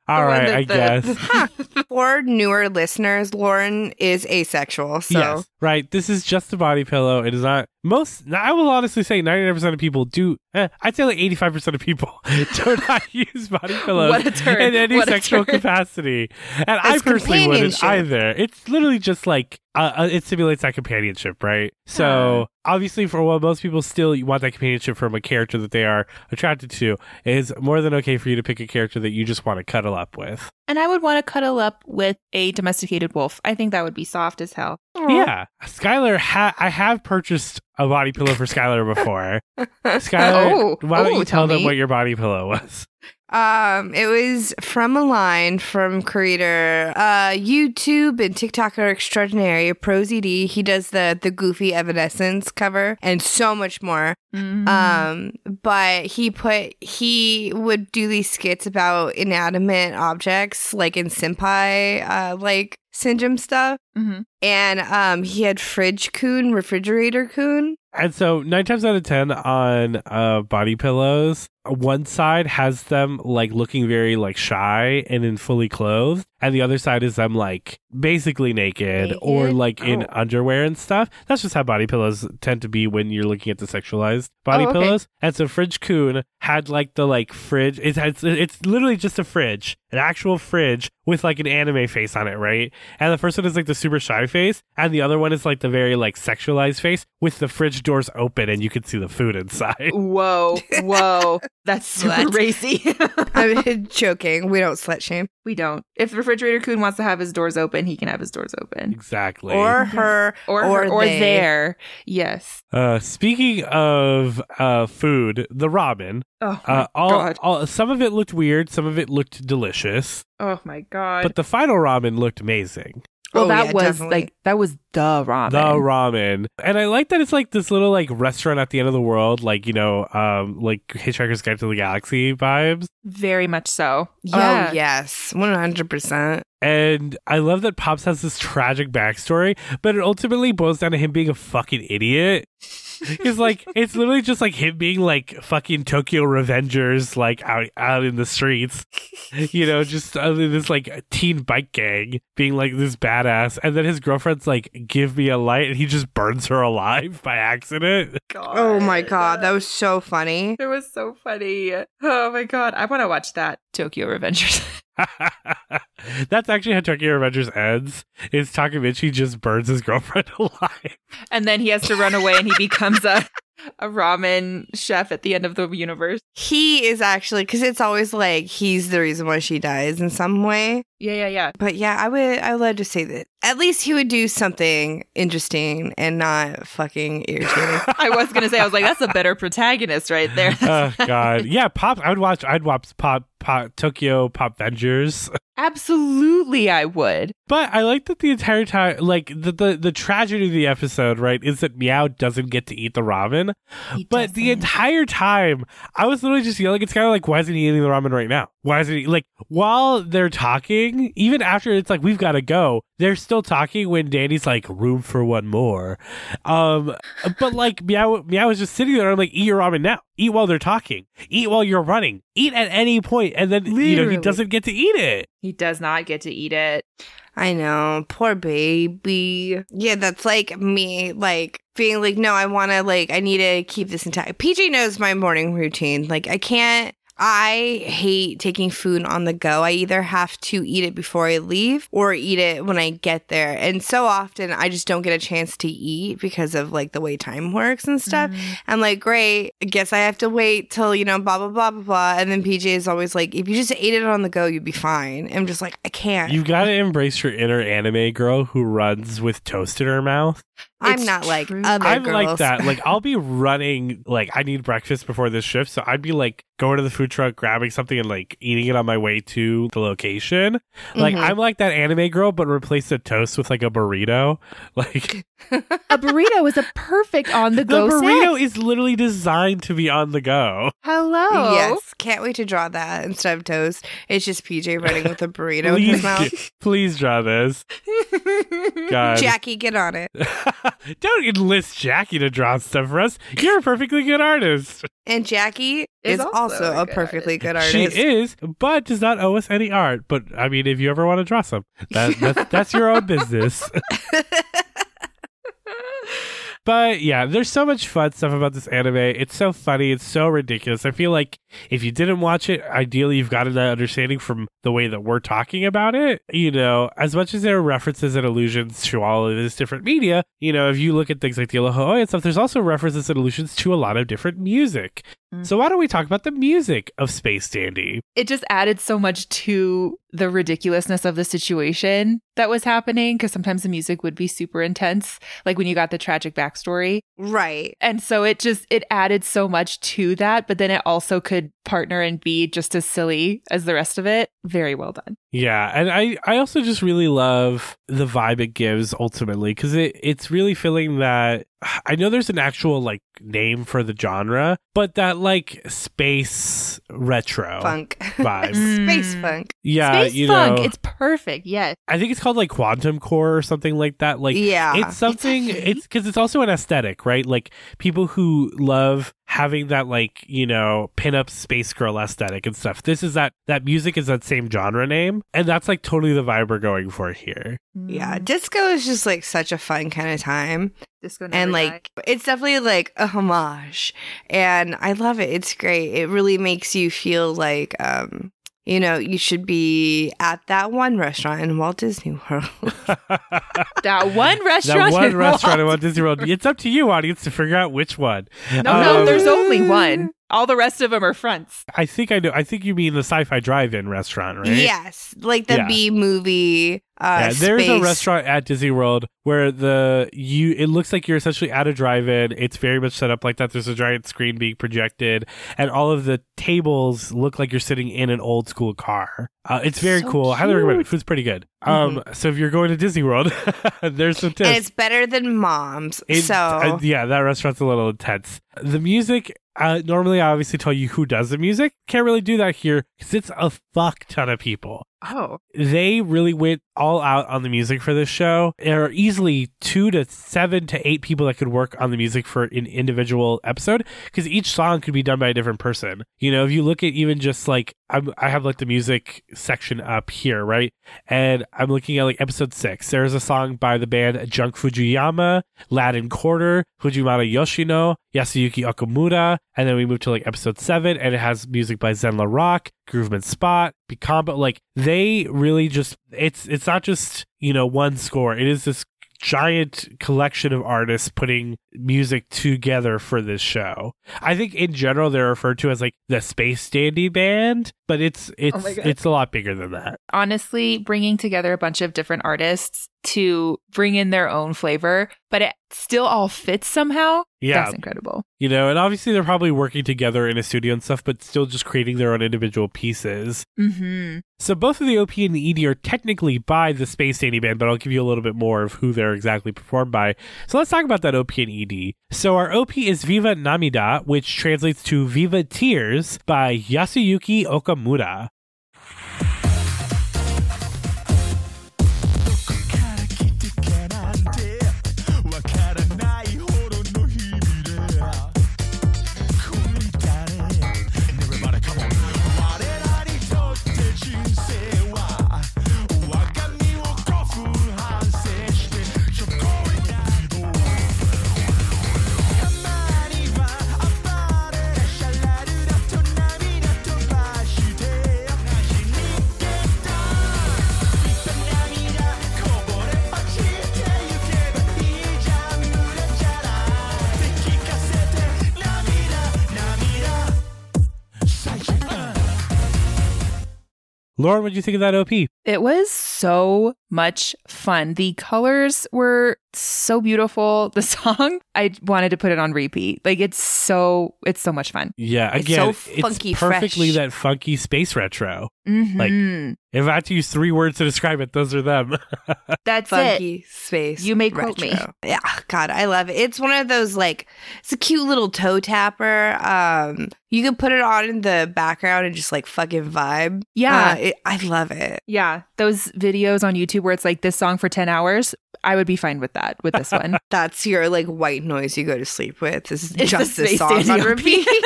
All The that I the- guess. Huh. For newer listeners, Lauren is asexual, so Yes, right. This is just a body pillow. It is not most. I will honestly say, ninety nine percent of people do. Eh, I'd say like eighty five percent of people do not use body pillows What turn. in any What sexual capacity, and I personally wouldn't either. It's literally just like uh, uh, it simulates that companionship, right? So obviously, for what most people still want that companionship from a character that they are attracted to, it is more than okay for you to pick a character that you just want to cuddle up with. And I would want to cuddle up with a domesticated wolf. I think that would be soft as hell. Yeah, Skylar. Ha- I have purchased a body pillow for Skylar before. Skylar, Oh, why don't oh, you tell tell them what your body pillow was? Um, it was from a line from creator, uh, YouTube and TikToker extraordinary ProZD. He does the the goofy Evanescence cover and so much more. Mhm. Um, but he put he would do these skits about inanimate objects, like in senpai, uh, like syndrome stuff. Mhm. And um, he had fridge kun, refrigerator kun. And so nine times out of ten on uh, body pillows, one side has them like looking very like shy and in fully clothed, and the other side is them like basically naked, or Naked? like in Oh. underwear and stuff. That's just how body pillows tend to be when you're looking at the sexualized body Oh, okay. pillows. And so Fridge Kun had like the like fridge. It's it's, it's literally just a fridge, an actual fridge with like an anime face on it, right? And the first one is like the super shy face, and the other one is like the very like sexualized face with the fridge doors open and you can see the food inside. Whoa, whoa. That's super racy. I'm joking. We don't slut shame. we don't. If the refrigerator kun wants to have his doors open, he can have his doors open. Exactly. Or her, Or or, or, or there. Yes. uh, speaking of uh, food, the ramen. Oh my Uh, all, god. all some of it looked weird, some of it looked delicious, Oh my god. but the final ramen looked amazing. Well, Oh, that yeah, was definitely. like that was the ramen. The ramen, and I like that it's like this little like restaurant at the end of the world, like you know, um, like Hitchhiker's Guide to the Galaxy vibes. Very much so. Yeah. Oh yes, one hundred percent. And I love that Pops has this tragic backstory, but it ultimately boils down to him being a fucking idiot. It's like it's literally just like him being like fucking Tokyo Revengers, like out out in the streets, you know, just uh, this like teen bike gang being like this badass, and then his girlfriend's like, "Give me a light," and he just burns her alive by accident. God. Oh my god, that was so funny. It was so funny. Oh my god. I want to watch that Tokyo Revengers. That's actually how Tokyo Revengers ends. Is Takemichi just burns his girlfriend alive? and then he has to run away and he becomes a a ramen chef at the end of the universe. He is actually because it's always like he's the reason why she dies in some way. Yeah, yeah, yeah. But yeah, I would I would love to say that at least he would do something interesting and not fucking irritating. I was gonna say, I was like, that's a better protagonist right there. oh god, yeah, pop. I would watch. I'd watch pop, pop Tokyo Pop Vengers. Absolutely, I would. But I like that the entire time, like the, the the tragedy of the episode, right, is that Meow doesn't get to eat the ramen. He But the doesn't. entire time, I was literally just yelling. It's kind of like, why isn't he eating the ramen right now? Why isn't he like while they're talking? Even after it's like we've got to go, they're still talking. When Danny's like, room for one more. Um, but like Meow, Meow is just sitting there. I'm like, eat your ramen now. Eat while they're talking. Eat while you're running. Eat at any point, and then you know he doesn't get to eat it. he does not get to eat it. I know, poor baby. Yeah, that's like me, like being like, no, I want to, like, I need to keep this intact. PJ knows my morning routine. Like, I can't. I hate taking food on the go. I either have to eat it before I leave or eat it when I get there. And so often I just don't get a chance to eat because of like the way time works and stuff. Mm-hmm. I'm like, great, I guess I have to wait till, you know, blah, blah, blah, blah, blah. And then PJ is always like, if you just ate it on the go, you'd be fine. I'm just like, I can't. You've got to embrace your inner anime girl who runs with toast in her mouth. I'm not like true. other I'm girls. like that. Like I'll be running. Like I need breakfast before this shift, so I'd be like going to the food truck, grabbing something, and like eating it on my way to the location. Like Mhm. I'm like that anime girl, but replace the toast with like a burrito. Like A burrito is a perfect on the go. the go burrito snack. is literally designed to be on the go. Hello. Yes, can't wait to draw that instead of toast. It's just PJ running with a burrito in his Please, mouth. please draw this. God. Jackie, get on it. Don't enlist Jackie to draw stuff for us. You're a perfectly good artist. And Jackie Is is, also also, a a good perfectly good artist. She is, but does not owe us any art. But I mean, if you ever want to draw some, that, that's that's your own business. But yeah, there's so much fun stuff about this anime. It's so funny. It's so ridiculous. I feel like if you didn't watch it, ideally you've gotten that understanding from the way that we're talking about it. You know, as much as there are references and allusions to all of this different media, you know, if you look at things like the Aloha and stuff, there's also references and allusions to a lot of different music. Mm. So why don't we talk about the music of Space Dandy? It just added so much to the ridiculousness of the situation that was happening because sometimes the music would be super intense, like when you got the tragic backstory. right. And so it just it added so much to that, but then it also could partner and be just as silly as the rest of it. Very well done. Yeah, and I I also just really love the vibe it gives ultimately because it it's really feeling that I know there's an actual like name for the genre, but that like space retro Funk. vibe. Space funk. Yeah, Space you funk, know, it's perfect. Yes. I think it's called like quantum core or something like that. Like yeah. it's something actually- it's because it's also an aesthetic right like people who love having that like you know pin-up space girl aesthetic and stuff this is that that music is that same genre name and that's like totally the vibe we're going for here yeah. Mm. Disco is just like such a fun kind of time. Disco and die. like it's definitely like a homage and i love it it's great it really makes you feel like um you know you should be at that one restaurant in walt disney world that one restaurant. that one in restaurant at Walt- Walt Disney World. It's up to you, audience, to figure out which one. No, no, Um, there's only one. All the rest of them are fronts. I think I know. I think you mean the Sci-Fi Drive-In restaurant, right? yes like the Yeah. b movie uh yeah, there's a restaurant at Disney World where the you it looks like you're essentially at a drive-in. It's very much set up like that. There's a giant screen being projected, and all of the tables look like you're sitting in an old school car. Uh, it's very So cool. I highly recommend it. Food's pretty good. Um, so if you're going to Disney World, there's some tips. and it's better than mom's It- so uh, yeah, that restaurant's a little intense. The music, uh, normally I obviously tell you who does the music. Can't really do that here because it's a fuck ton of people. Oh. They really went all out on the music for this show. There are easily two to seven to eight people that could work on the music for an individual episode because each song could be done by a different person. You know, if you look at even just like I'm, I have like the music section up here, right? And I'm looking at like episode six. There's a song by the band Junk Fujiyama, Latin Quarter, Fujimata Yoshino, Yasuyuki Okamura, and then we move to like episode seven, and it has music by Zenla Rock, Grooveman Spot, Becombo. Like they really just it's it's not just you know one score. It is this giant collection of artists putting music together for this show. I think in general they're referred to as like the Space Dandy Band, but it's oh it's oh it's a lot bigger than that. Honestly, bringing together a bunch of different artists to bring in their own flavor, but it still all fits somehow. Yeah, That's incredible. you know, and obviously they're probably working together in a studio and stuff, but still just creating their own individual pieces. Mm-hmm. So both of the OP and the ED are technically by the Space Dandy Band, but I'll give you a little bit more of who they're exactly performed by. So let's talk about that OP and ED. So our OP is Viva Namida, which translates to Viva Tears by Yasuyuki Okamura. Lauren, what do you think of that OP? It was so much fun. The colors were so beautiful. The song, I wanted to put it on repeat. Like it's so it's so much fun. Yeah, It's again, so funky, it's perfectly fresh. that funky space retro. Mhm. If I had to use three words to describe it, those are them. that's it. funky space. You may quote me. retro. Yeah, God, I love it. It's one of those like it's a cute little toe tapper. Um, you can put it on in the background and just like fucking vibe. Yeah. Uh, it, I love it. Yeah, those videos on YouTube where it's like this song for 10 hours, I would be fine with that with this one. That's your like white noise you go to sleep with. This is It's the just this song on repeat.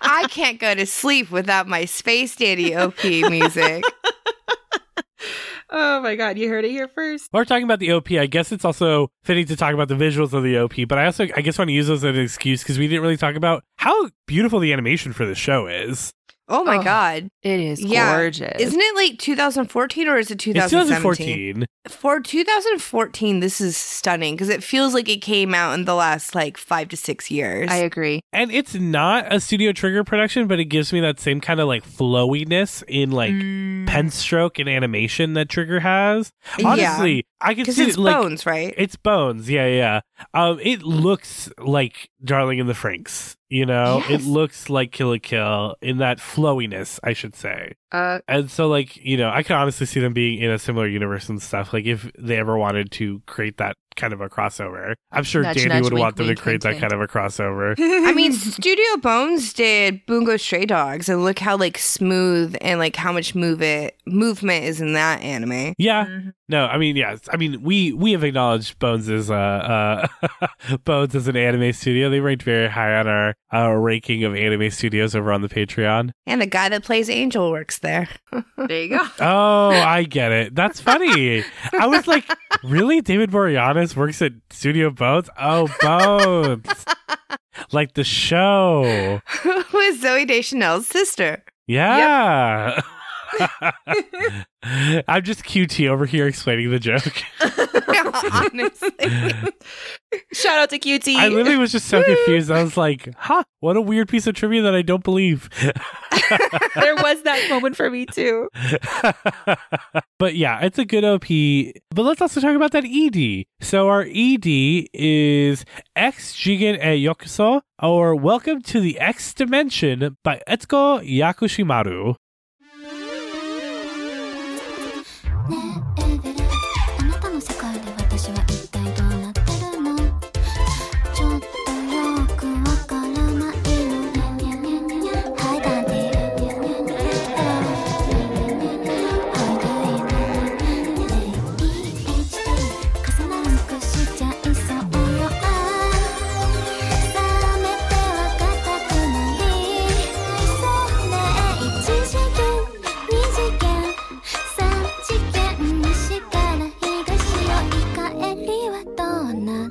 I can't go to sleep without my Space Dandy OP music. oh my god, you heard it here first. While we're talking about the OP, I guess it's also fitting to talk about the visuals of the OP, but I also, I guess, want to use those as an excuse because we didn't really talk about how beautiful the animation for this show is. Oh my Oh, god. It is Yeah. gorgeous. Isn't it like 2014 or is it It's 2017? 2014. For 2014, this is stunning because it feels like it came out in the last like five to six years. I agree. And it's not a Studio Trigger production, but it gives me that same kind of like flowiness in like Mm. pen stroke and animation that Trigger has. Yeah. Honestly, I can because see it's like bones, right? it's bones. Yeah, yeah. Um, it looks like Darling in the Franxx. You know, Yes. it looks like Kill la Kill in that flowiness, I should say. Uh, And so, like, you know, I can honestly see them being in a similar universe and stuff. Like, if they ever wanted to create that kind of a crossover, I'm sure Nudge, Dandy nudge, would wink, want them wink, to create wink, that wink. kind of a crossover. I mean, Studio Bones did Bungo Stray Dogs, and look how like smooth and like how much move it movement is in that anime. Yeah, mhm. No, I mean, yes, I mean, we we have acknowledged Bones as uh, uh Bones as an anime studio. They ranked very high on our our ranking of anime studios over on the Patreon. And the guy that plays Angel works there. there you go. Oh, I get it. That's funny. I was like, really? David Boreanaz works at Studio Bones? Oh, Bones. like the show. Who is Zooey Deschanel's sister? Yeah. I'm just QT over here explaining the joke. Honestly. Shout out to QT. I literally was just so confused. I was like, huh, what a weird piece of trivia that I don't believe. there was that moment for me too. but yeah, it's a good OP. But let's also talk about that ED. So our ED is X Jigen e Yokoso, or Welcome to the X Dimension by Etsuko Yakushimaru. の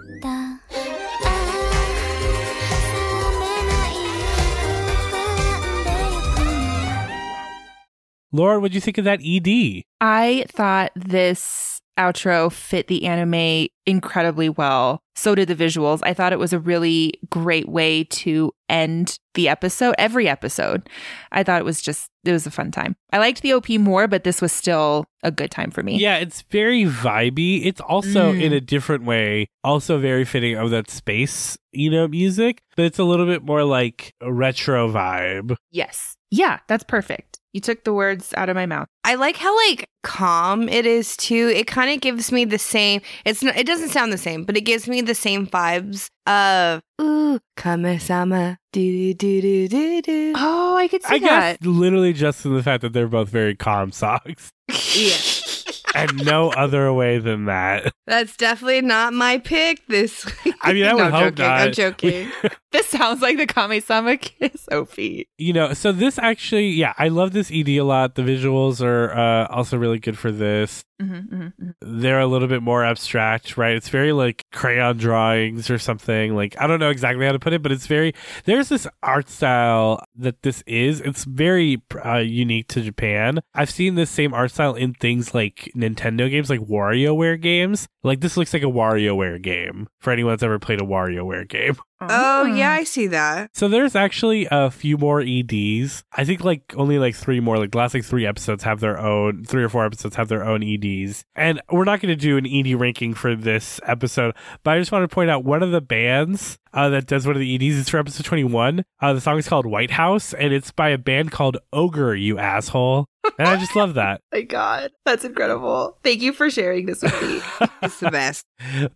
Lauren, what'd you think of that ED? I thought this outro fit the anime incredibly well. So did the visuals. I thought it was a really great way to end the episode, every episode. I thought it was just, it was a fun time. I liked the OP more, but this was still a good time for me. Yeah, it's very vibey. It's also Mm. in a different way, also very fitting of that space, you know, music, but it's a little bit more like a retro vibe. Yes. Yeah, that's perfect. You took the words out of my mouth. I like how like calm it is too. It kind of gives me the same. It's not. It doesn't sound the same, but it gives me the same vibes of ooh kami-sama do do do do do. Oh, I could see I that. guess literally just in the fact that they're both very calm songs Yeah, and no other way than that. that's definitely not my pick. This. I mean, I No, would I'm hope joking, not. I'm joking. This sounds like the Kamisama Kiss OP. you know, so this actually, yeah, I love this ED a lot. The visuals are uh, also really good for this. Mm-hmm, mm-hmm. They're a little bit more abstract, right? It's very like crayon drawings or something. Like, I don't know exactly how to put it, but it's very, there's this art style that this is. It's very uh, unique to Japan. I've seen this same art style in things like Nintendo games, like WarioWare games. Like, this looks like a WarioWare game for anyone that's ever played a WarioWare game. Oh yeah, I see that. So there's actually a few more EDs. I think like only like three more. Like the last like three episodes have their own, three or four episodes have their own EDs. And we're not going to do an ED ranking for this episode, but I just want to point out one of the bands uh, that does one of the EDs is for episode 21. Uh, the song is called White House, and it's by a band called Ogre, you asshole. And I just love that. my God, that's incredible. Thank you for sharing this with me. It's the best.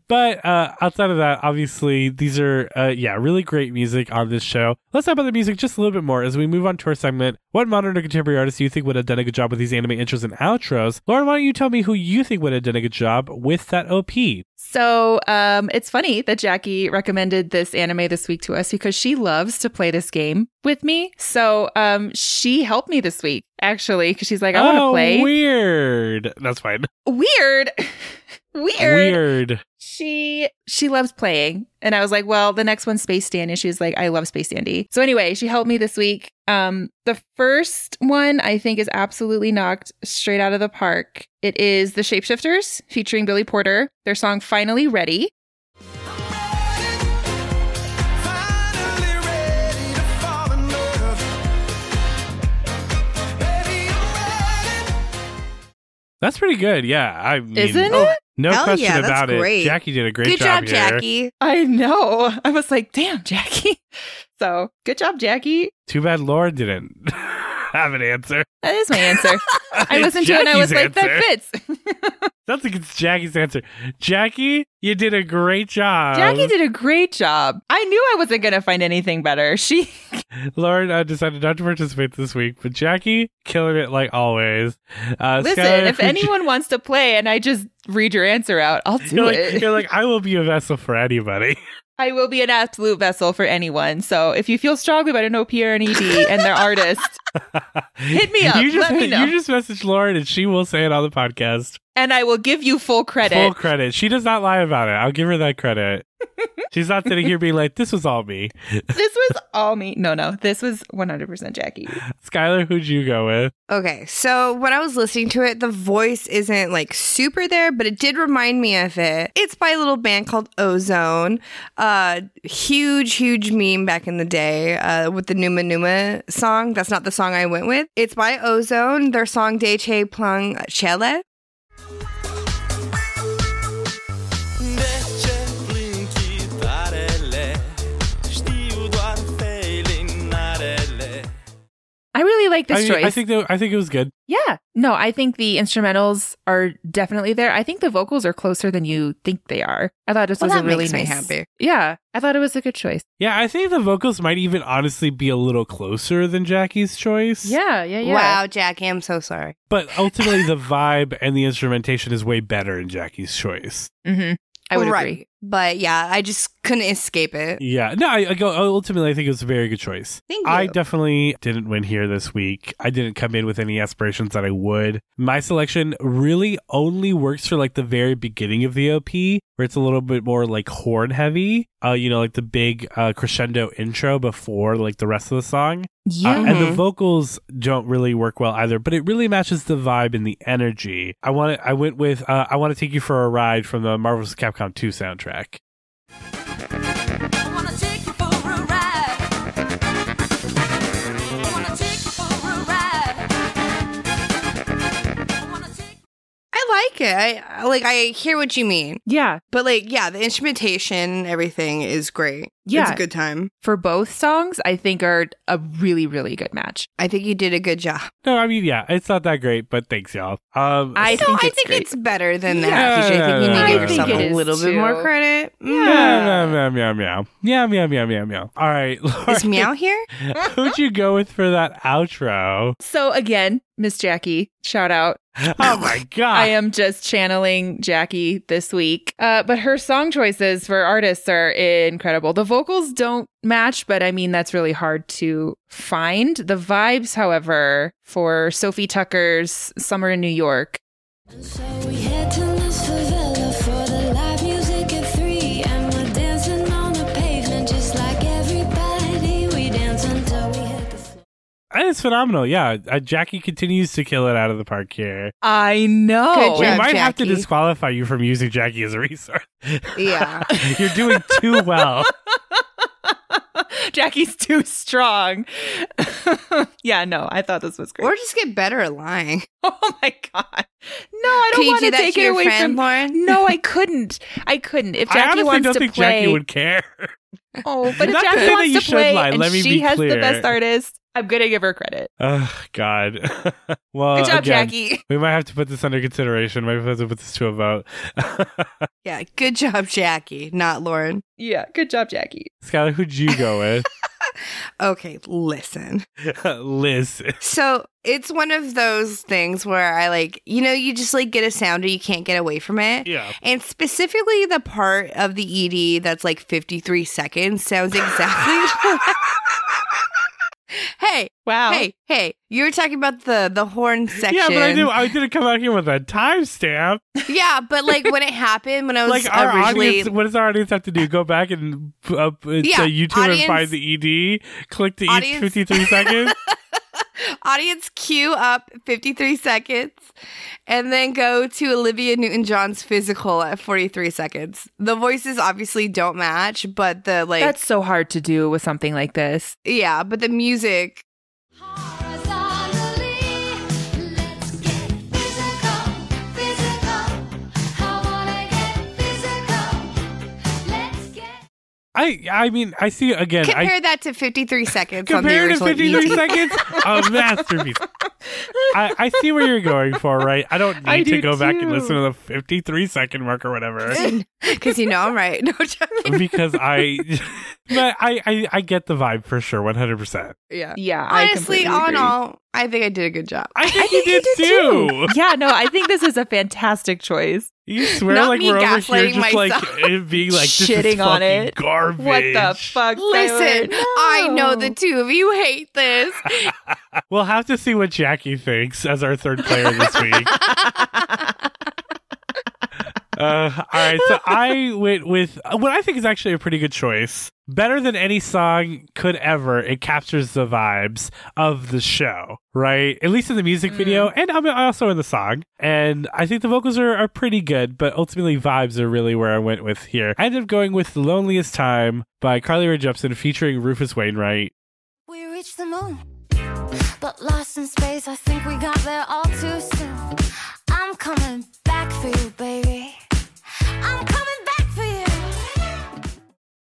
but uh, outside of that, obviously, these are, uh, yeah, really great music on this show. Let's talk about the music just a little bit more as we move on to our segment. What modern or contemporary artists do you think would have done a good job with these anime intros and outros? Lauren, why don't you tell me who you think would have done a good job with that OP? So um, it's funny that Jackie recommended this anime this week to us because she loves to play this game with me. So um, she helped me this week, actually, because she's like, I want to oh, play. Weird. That's fine. Weird. Weird. Weird. She she loves playing. And I was like, well, the next one's Space Dandy. was like, I love Space Dandy. So anyway, she helped me this week. Um, the first one I think is absolutely knocked straight out of the park. It is The Shapeshifters featuring Billy Porter. Their song Finally Ready. Finally ready to fall in love. Baby, I'm ready. That's pretty good. Yeah. I mean, Isn't Oh, it? No Hell question yeah, that's about it. great. Jackie did a great Good job, here. Jackie. I know. I was like, damn, Jackie. So good job, Jackie. Too bad Lauren didn't have an answer. That is my answer. I listened to it and I was like, that fits. Sounds like it's Jackie's answer. Jackie, you did a great job. Jackie did a great job. I knew I wasn't going to find anything better. She Lauren uh, decided not to participate this week, but Jackie killing it like always. Uh, Listen, Skylar, if anyone wants to play and I just read your answer out, I'll do you're like, it. you're like, I will be a vessel for anybody. I will be an absolute vessel for anyone. So if you feel strongly about an OP or an ED and their artist, Hit me up. You just, Let me know. You just message Lauren and she will say it on the podcast. And I will give you full credit. Full credit. She does not lie about it. I'll give her that credit. She's not sitting here being like, this was all me. this was all me. No, no, this was 100% Jackie. Skylar, who'd you go with? Okay, so when I was listening to it, the voice isn't like super there, but it did remind me of it. It's by a little band called O-Zone. Uh, huge, huge meme back in the day uh, with the Numa Numa song. That's not the song I went with. It's by O-Zone. Their song Deche Plung Chele. Deixe this I, mean, choice. I think that, I think it was good. yeah. No, I think the instrumentals are definitely there. I think the vocals are closer than you think they are. I thought this Well, was that a really makes me nice. happy. Yeah. I thought it was a good choice. Yeah, I think the vocals might even honestly be a little closer than Jackie's choice. Yeah, yeah, yeah. Wow, Jackie, I'm so sorry. But ultimately, the vibe and the instrumentation is way better in Jackie's choice. Mm-hmm. I would right. agree. But yeah, I just couldn't escape it. Yeah, no, I, I go. Ultimately, I think it was a very good choice. Thank I definitely didn't win here this week. I didn't come in with any aspirations that I would. My selection really only works for like the very beginning of the OP, where it's a little bit more like horn heavy. Uh, you know, like the big uh, crescendo intro before like the rest of the song. Yeah. Uh, and the vocals don't really work well either, but it really matches the vibe and the energy. I want I went with uh, I want to take you for a ride from the Marvel vs. Capcom 2 soundtrack. I like it. I, like I hear what you mean. Yeah. But like yeah, the instrumentation, everything is great. Yeah. It's a good time. For both songs, I think are a really, really good match. I think you did a good job. No, I mean, yeah, it's not that great, but thanks, y'all. Um, I, so think, I it's think it's better than that. Yeah, I think you need to give yourself a little too. bit more credit. Yeah. Meow, meow, meow, meow. Meow, meow, meow, meow, meow. All right. Lauren, Is Meow here? who'd you go with for that outro? So, again, Miss Jackie, shout out. Oh my God. I am just channeling Jackie this week. Uh, but her song choices for artists are incredible. The vocals don't match, but I mean, that's really hard to find. The vibes, however, for Sofi Tukker's Summer in New York, is phenomenal. Yeah, uh, Jackie continues to kill it out of the park here. I know. Good we job, might have to Jackie. disqualify you from using Jackie as a resource. Yeah. You're doing too well. Jackie's too strong. yeah, no, I thought this was great. or just get better at lying. oh my god. No, I Can don't you want do to that take to it your away friend, from Lauren? No, I couldn't. I couldn't. If I Jackie honestly wants don't to think play, Jackie would care. oh, but if Not to Jackie say that wants you to should play lie, and let me she be has the clear. best artist, I'm gonna give her credit. Oh God. well, Good job, again, Jackie. We might have to put this under consideration. Maybe we have to put this to a vote. Yeah, good job, Jackie, not Lauren. Yeah, good job, Jackie. Skylar, who'd you go with? Okay, listen. Listen. So it's one of those things where I like, you know, you just like get a sound and you can't get away from it. Yeah. And specifically the part of the ED that's like 53 seconds sounds exactly Hey, Wow. hey, hey, you were talking about the the horn section. Yeah, but I did. I didn't come out here with a timestamp. Yeah, but like when it happened, when I was Like our originally audience, what does our audience have to do? Go back and uh, uh, Yeah, to YouTube audience- and find the ED. Click to each fifty-three seconds. audience cue up 53 seconds and then go to Olivia Newton John's physical at 43 seconds. The voices obviously don't match, but the like That's so hard to do with something like this. yeah, but the music I. I mean, I see again. I compare that to 53 seconds on the compared to 53 seconds, a masterpiece. I, I see where you're going for, right? I don't need I to do go back and listen to the 53 second mark or whatever. Because you know I'm right. No joking. because I, but I, I, I get the vibe for sure, 100%. Yeah. Yeah, Honestly, completely all in all, I think I did a good job. I think, think you you did, did too. yeah, no, I think this is a fantastic choice. You swear Not like we're over here just like myself. it being like this is Shitting on it. garbage. What the fuck? Listen, Skylar? I know the two of you hate this. We'll have to see what Jackie thinks as our third player this week. Uh, all right, so I went with uh, what I think is actually a pretty good choice. Better than any song could ever, it captures the vibes of the show, right? At least in the music video, and I mean, also in the song. And I think the vocals are, are pretty good, but ultimately, vibes are really where I went with here. I ended up going with The Loneliest Time by Carly Rae Jepsen featuring Rufus Wainwright. We reached the moon, but lost in space. I think we got there all too soon. I'm coming back for you, baby.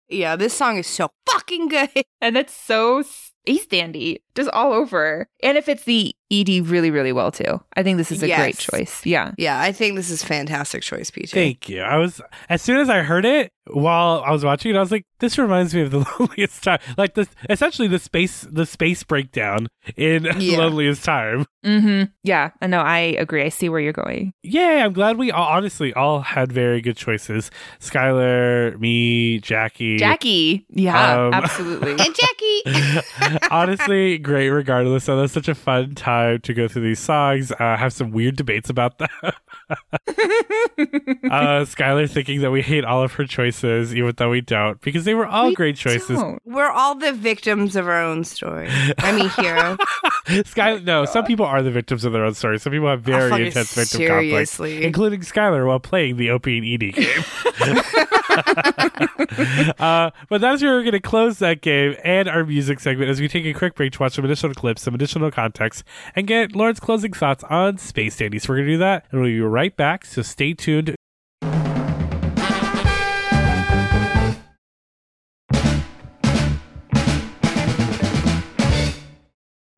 Yeah, this song is so fucking good. And it's so space dandy, just all over. And if it's the ED really, really well too. I think this is a great choice. Yeah. Yeah, I think this is fantastic choice, PJ. Thank you. I was as soon as I heard it while I was watching it, I was like, "This reminds me of the loneliest time." Like this essentially the space the space breakdown in Yeah. loneliest time. Mm-hmm. Yeah. I know. I agree. I see where you're going. Yeah, I'm glad we all, honestly all had very good choices. Skylar, me, Jackie. Jackie. Yeah, Um, absolutely. And Jackie. Honestly, great regardless. So that's such a fun time to go through these songs. Uh, have some weird debates about them. uh, Skylar thinking that we hate all of her choices, even though we don't, because they were all We great choices. don't. We're all the victims of our own story. I mean, hero. Skylar, no, some people are the victims of their own story. Some people have Oh, very intense victim seriously. conflict, including Skylar while playing the OP and ED game. uh, but that's where we're going to close that game and our music segment as we take a quick break to watch some additional clips, some additional context, and get Lauren's closing thoughts on Space Dandy. So we're going to do that, and we'll be right back. So stay tuned.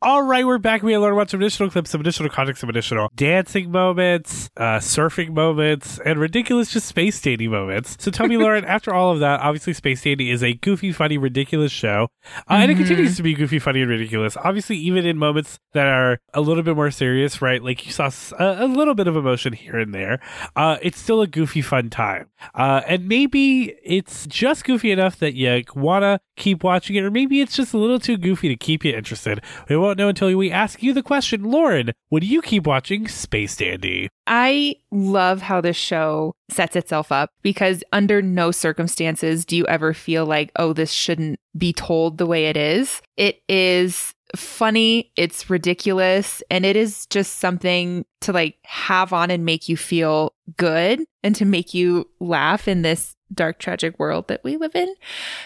All right, we're back. We learned about some additional clips, some additional context, some additional dancing moments, uh, surfing moments, and ridiculous just space dandy moments. So tell me, Lauren, after all of that, obviously Space Dandy is a goofy, funny, ridiculous show. Uh, And it continues to be goofy, funny, and ridiculous. Obviously, even in moments that are a little bit more serious, right? Like you saw a little bit of emotion here and there. Uh, it's still a goofy, fun time. Uh, and maybe it's just goofy enough that you want to keep watching it, or maybe it's just a little too goofy to keep you interested. We won't know until we ask you the question. Lauren, would you keep watching Space Dandy? I love how this show sets itself up because under no circumstances do you ever feel like, oh, this shouldn't be told the way it is. It is funny, it's ridiculous, and it is just something to like have on and make you feel good and to make you laugh in this dark, tragic world that we live in.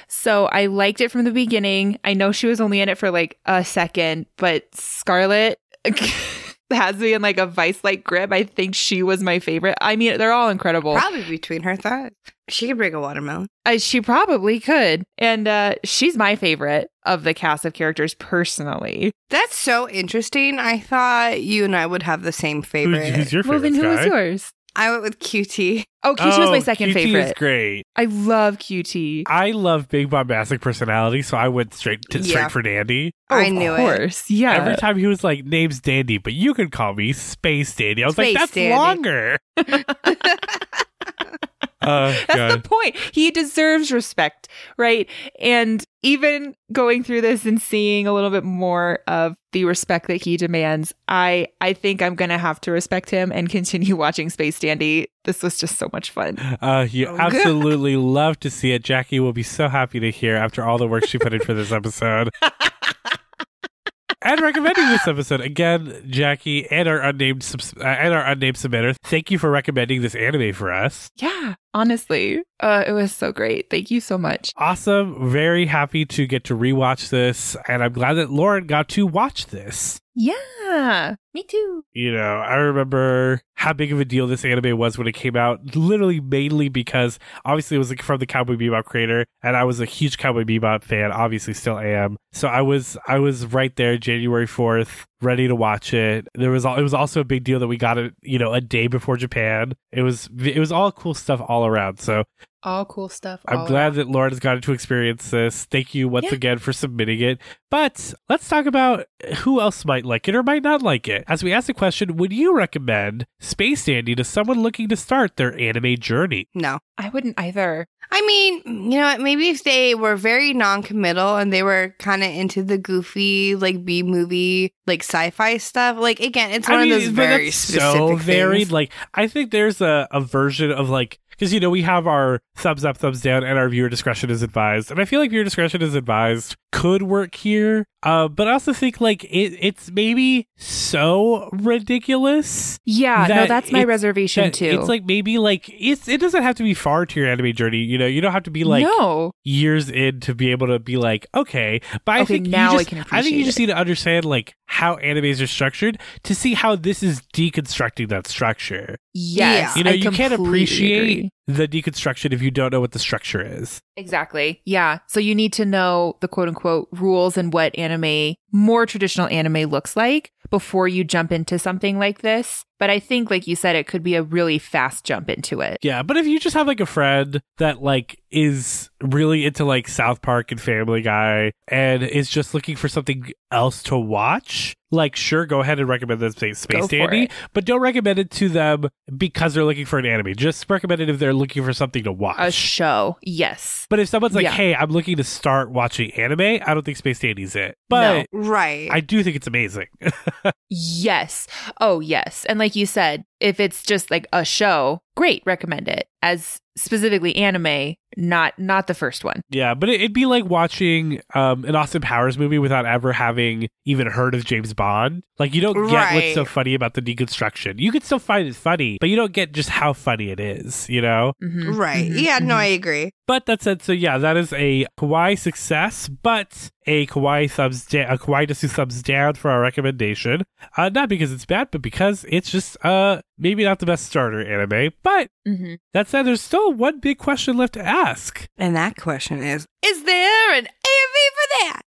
So I liked it from the beginning. I know she was only in it for like a second, but Scarlett has me in like a vice like grip. I think she was my favorite. I mean, they're all incredible. Probably between her thighs. She could break a watermelon. I, she probably could. And uh, she's my favorite of the cast of characters personally. That's so interesting. I thought you and I would have the same favorite. who's your favorite? Well, favorite? then who was yours? I went with QT. Oh, QT was my Oh, second QT is great. I love QT. I love big bombastic personality, so I went straight to, straight for Dandy. Oh, I of knew it. Of course. Yeah. Every time he was like, "Name's Dandy, but you can call me Space Dandy." I was Space like, "That's Dandy. longer." uh, That's God. the point. He deserves respect, right? And even going through this and seeing a little bit more of the respect that he demands, I I think I'm gonna have to respect him and continue watching Space Dandy. This was just so much fun. Uh, you Oh, absolutely love to see it. Jackie will be so happy to hear after all the work she put in for this episode. and recommending this episode again, Jackie and our unnamed subs- uh, and our unnamed submitter. Thank you for recommending this anime for us. Yeah, honestly, uh, it was so great. Thank you so much. Awesome. Very happy to get to rewatch this, and I'm glad that Lauren got to watch this. Yeah, me too. You know, I remember how big of a deal this anime was when it came out, literally mainly because obviously it was from the Cowboy Bebop creator, and I was a huge Cowboy Bebop fan, obviously still am. So I was I was right there January 4th, ready to watch it. There was it was also a big deal that we got it, you know, a day before Japan. It was it was all cool stuff all around. So All cool stuff. I'm glad that Lauren has gotten to experience this. Thank you once Yeah. again for submitting it. But let's talk about who else might like it or might not like it. As we ask the question, would you recommend Space Dandy to someone looking to start their anime journey? No. I wouldn't either. I mean, you know what? Maybe if they were very non-committal and they were kind of into the goofy, like B movie, like sci-fi stuff. Like again, it's one I mean, of those very specific so varied. things. Like, I think there's a, a version of like because you know we have our thumbs up, thumbs down, and our viewer discretion is advised, and I feel like viewer discretion is advised could work here. Uh, but I also think like it, it's maybe so ridiculous. Yeah, no, that's my reservation that too. It's like maybe like it's it doesn't have to be far to your anime journey. You know, you don't have to be like no, years in to be able to be like okay. But I Okay, think now you I just, can I think you just need to understand like how animes are structured to see how this is deconstructing that structure. yes, You know, I you can't appreciate agree. The deconstruction if you don't know what the structure is. Exactly. Yeah. So you need to know the quote unquote rules and what anime, more traditional anime looks like before you jump into something like this. But I think, like you said, it could be a really fast jump into it. Yeah, but if you just have like a friend that like is really into like South Park and Family Guy and is just looking for something else to watch, like sure, go ahead and recommend the Space, Space Dandy, but don't recommend it to them because they're looking for an anime. Just recommend it if they're looking for something to watch. A show. Yes. but if someone's like, Yeah. "Hey, I'm looking to start watching anime," I don't think Space Dandy's it. But Right. I do think it's amazing. Yes. Oh, yes. And like you said, if it's just like a show, great, recommend it as specifically anime, not not the first one. Yeah, but it- it'd be like watching um, an Austin Powers movie without ever having even heard of James Bond. Like you don't get what's so funny about the deconstruction. You could still find it funny, but you don't get just how funny it is, you know? Mhm, right. mhm, yeah, no, mhm. I agree. But that said, so yeah, that is a Kawaii success, but a Kawaii thumbs down, a Kawaii Desu thumbs down for our recommendation. Uh, not because it's bad, but because it's just uh maybe not the best starter anime. But Mhm. that said, there's still one big question left to ask. And that question is Is there an AMV for that?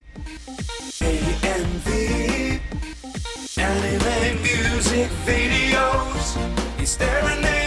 AMV Anime music videos Is there an AMV for that?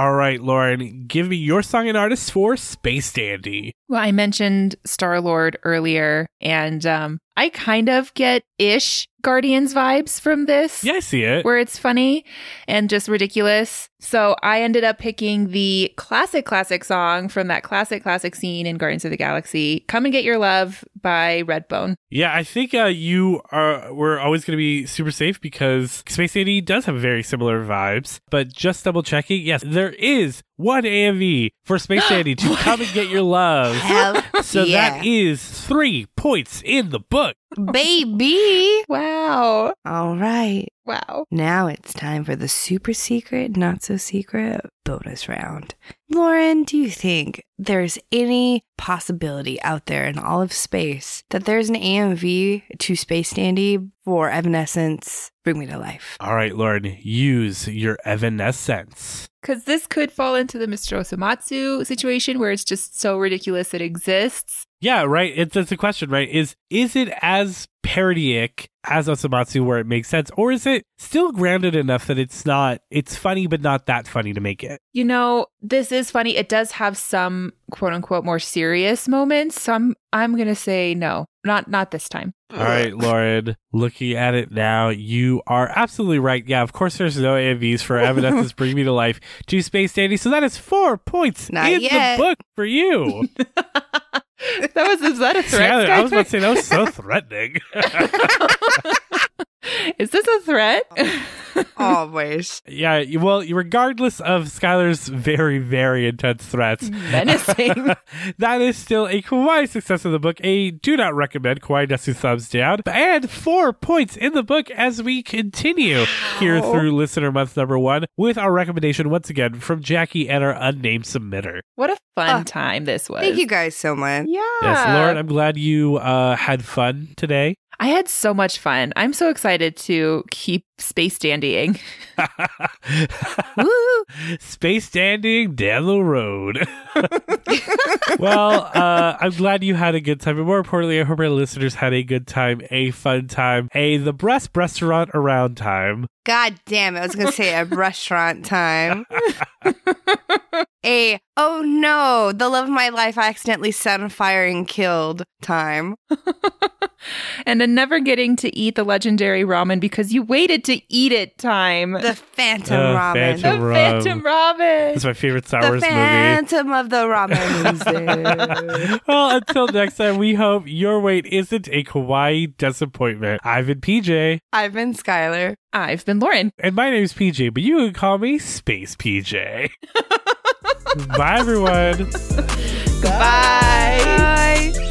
All right, Lauren, give me your song and artist for Space Dandy. Well, I mentioned Star Lord earlier, and um, I kind of get ish Guardians vibes from this. Yeah, I see it. where it's funny and just ridiculous. So I ended up picking the classic, classic song from that classic, classic scene in Guardians of the Galaxy, "Come and Get Your Love" by Redbone. Yeah, I think uh, you are. We're always going to be super safe because Space Dandy does have very similar vibes. But just double checking, yes, there is one AMV for Space Dandy to come and get your love. Hell So yeah. that is three points in the book. Baby. Wow, All right. wow. Now it's time for the super secret, not so secret bonus round. Lauren, do you think there's any possibility out there in all of space that there's an AMV to Space Dandy for Evanescence Bring Me to Life? All right, Lauren, use your evanescence. Because this could fall into the Mr. Osomatsu situation where it's just so ridiculous it exists. Yeah, right. It's that's the question, right? Is is it as parodic as Osomatsu where it makes sense, or is it still grounded enough that it's not it's funny but not that funny to make it? You know, this is funny. It does have some quote unquote more serious moments. So I'm I'm gonna say no. Not not this time. All right, Lauren, looking at it now, you are absolutely right. Yeah, of course there's no AMVs for Evanescence Bring Me to Life to Space Dandy, so that is four points Not in yet. the book for you. that was is that a threat? Yeah, I was about to say that was so threatening. Is this a threat? Always. yeah, well, regardless of Skylar's very, very intense threats, Menacing. that is still a Kawaii success of the book. A do not recommend Kawaii Desu thumbs down. And four points in the book as we continue here through listener month number one with our recommendation once again from Jackie and our unnamed submitter. what a fun Ah, time this was. Thank you guys so much. Yeah. Yes, Lauren, I'm glad you uh, had fun today. I had so much fun. I'm so excited to keep space dandying. Woo! Space standing down the road. well, uh, I'm glad you had a good time. And more importantly, I hope our listeners had a good time, a fun time, a the best restaurant around time. God damn it. I was going to say a restaurant time. a, oh no, the love of my life I accidentally set on fire and killed time. and then never getting to eat the legendary ramen because you waited to eat it time. The Phantom Uh, Ramen. The Phantom Ram. Phantom Ramen. It's my favorite Star The Wars movie. Phantom of the Ramen music. well, until next time, we hope your wait isn't a kawaii disappointment. I've been PJ, I've been Skylar. I've been Lauren. and my name's PJ, but you can call me Space PJ. Bye, everyone. Bye.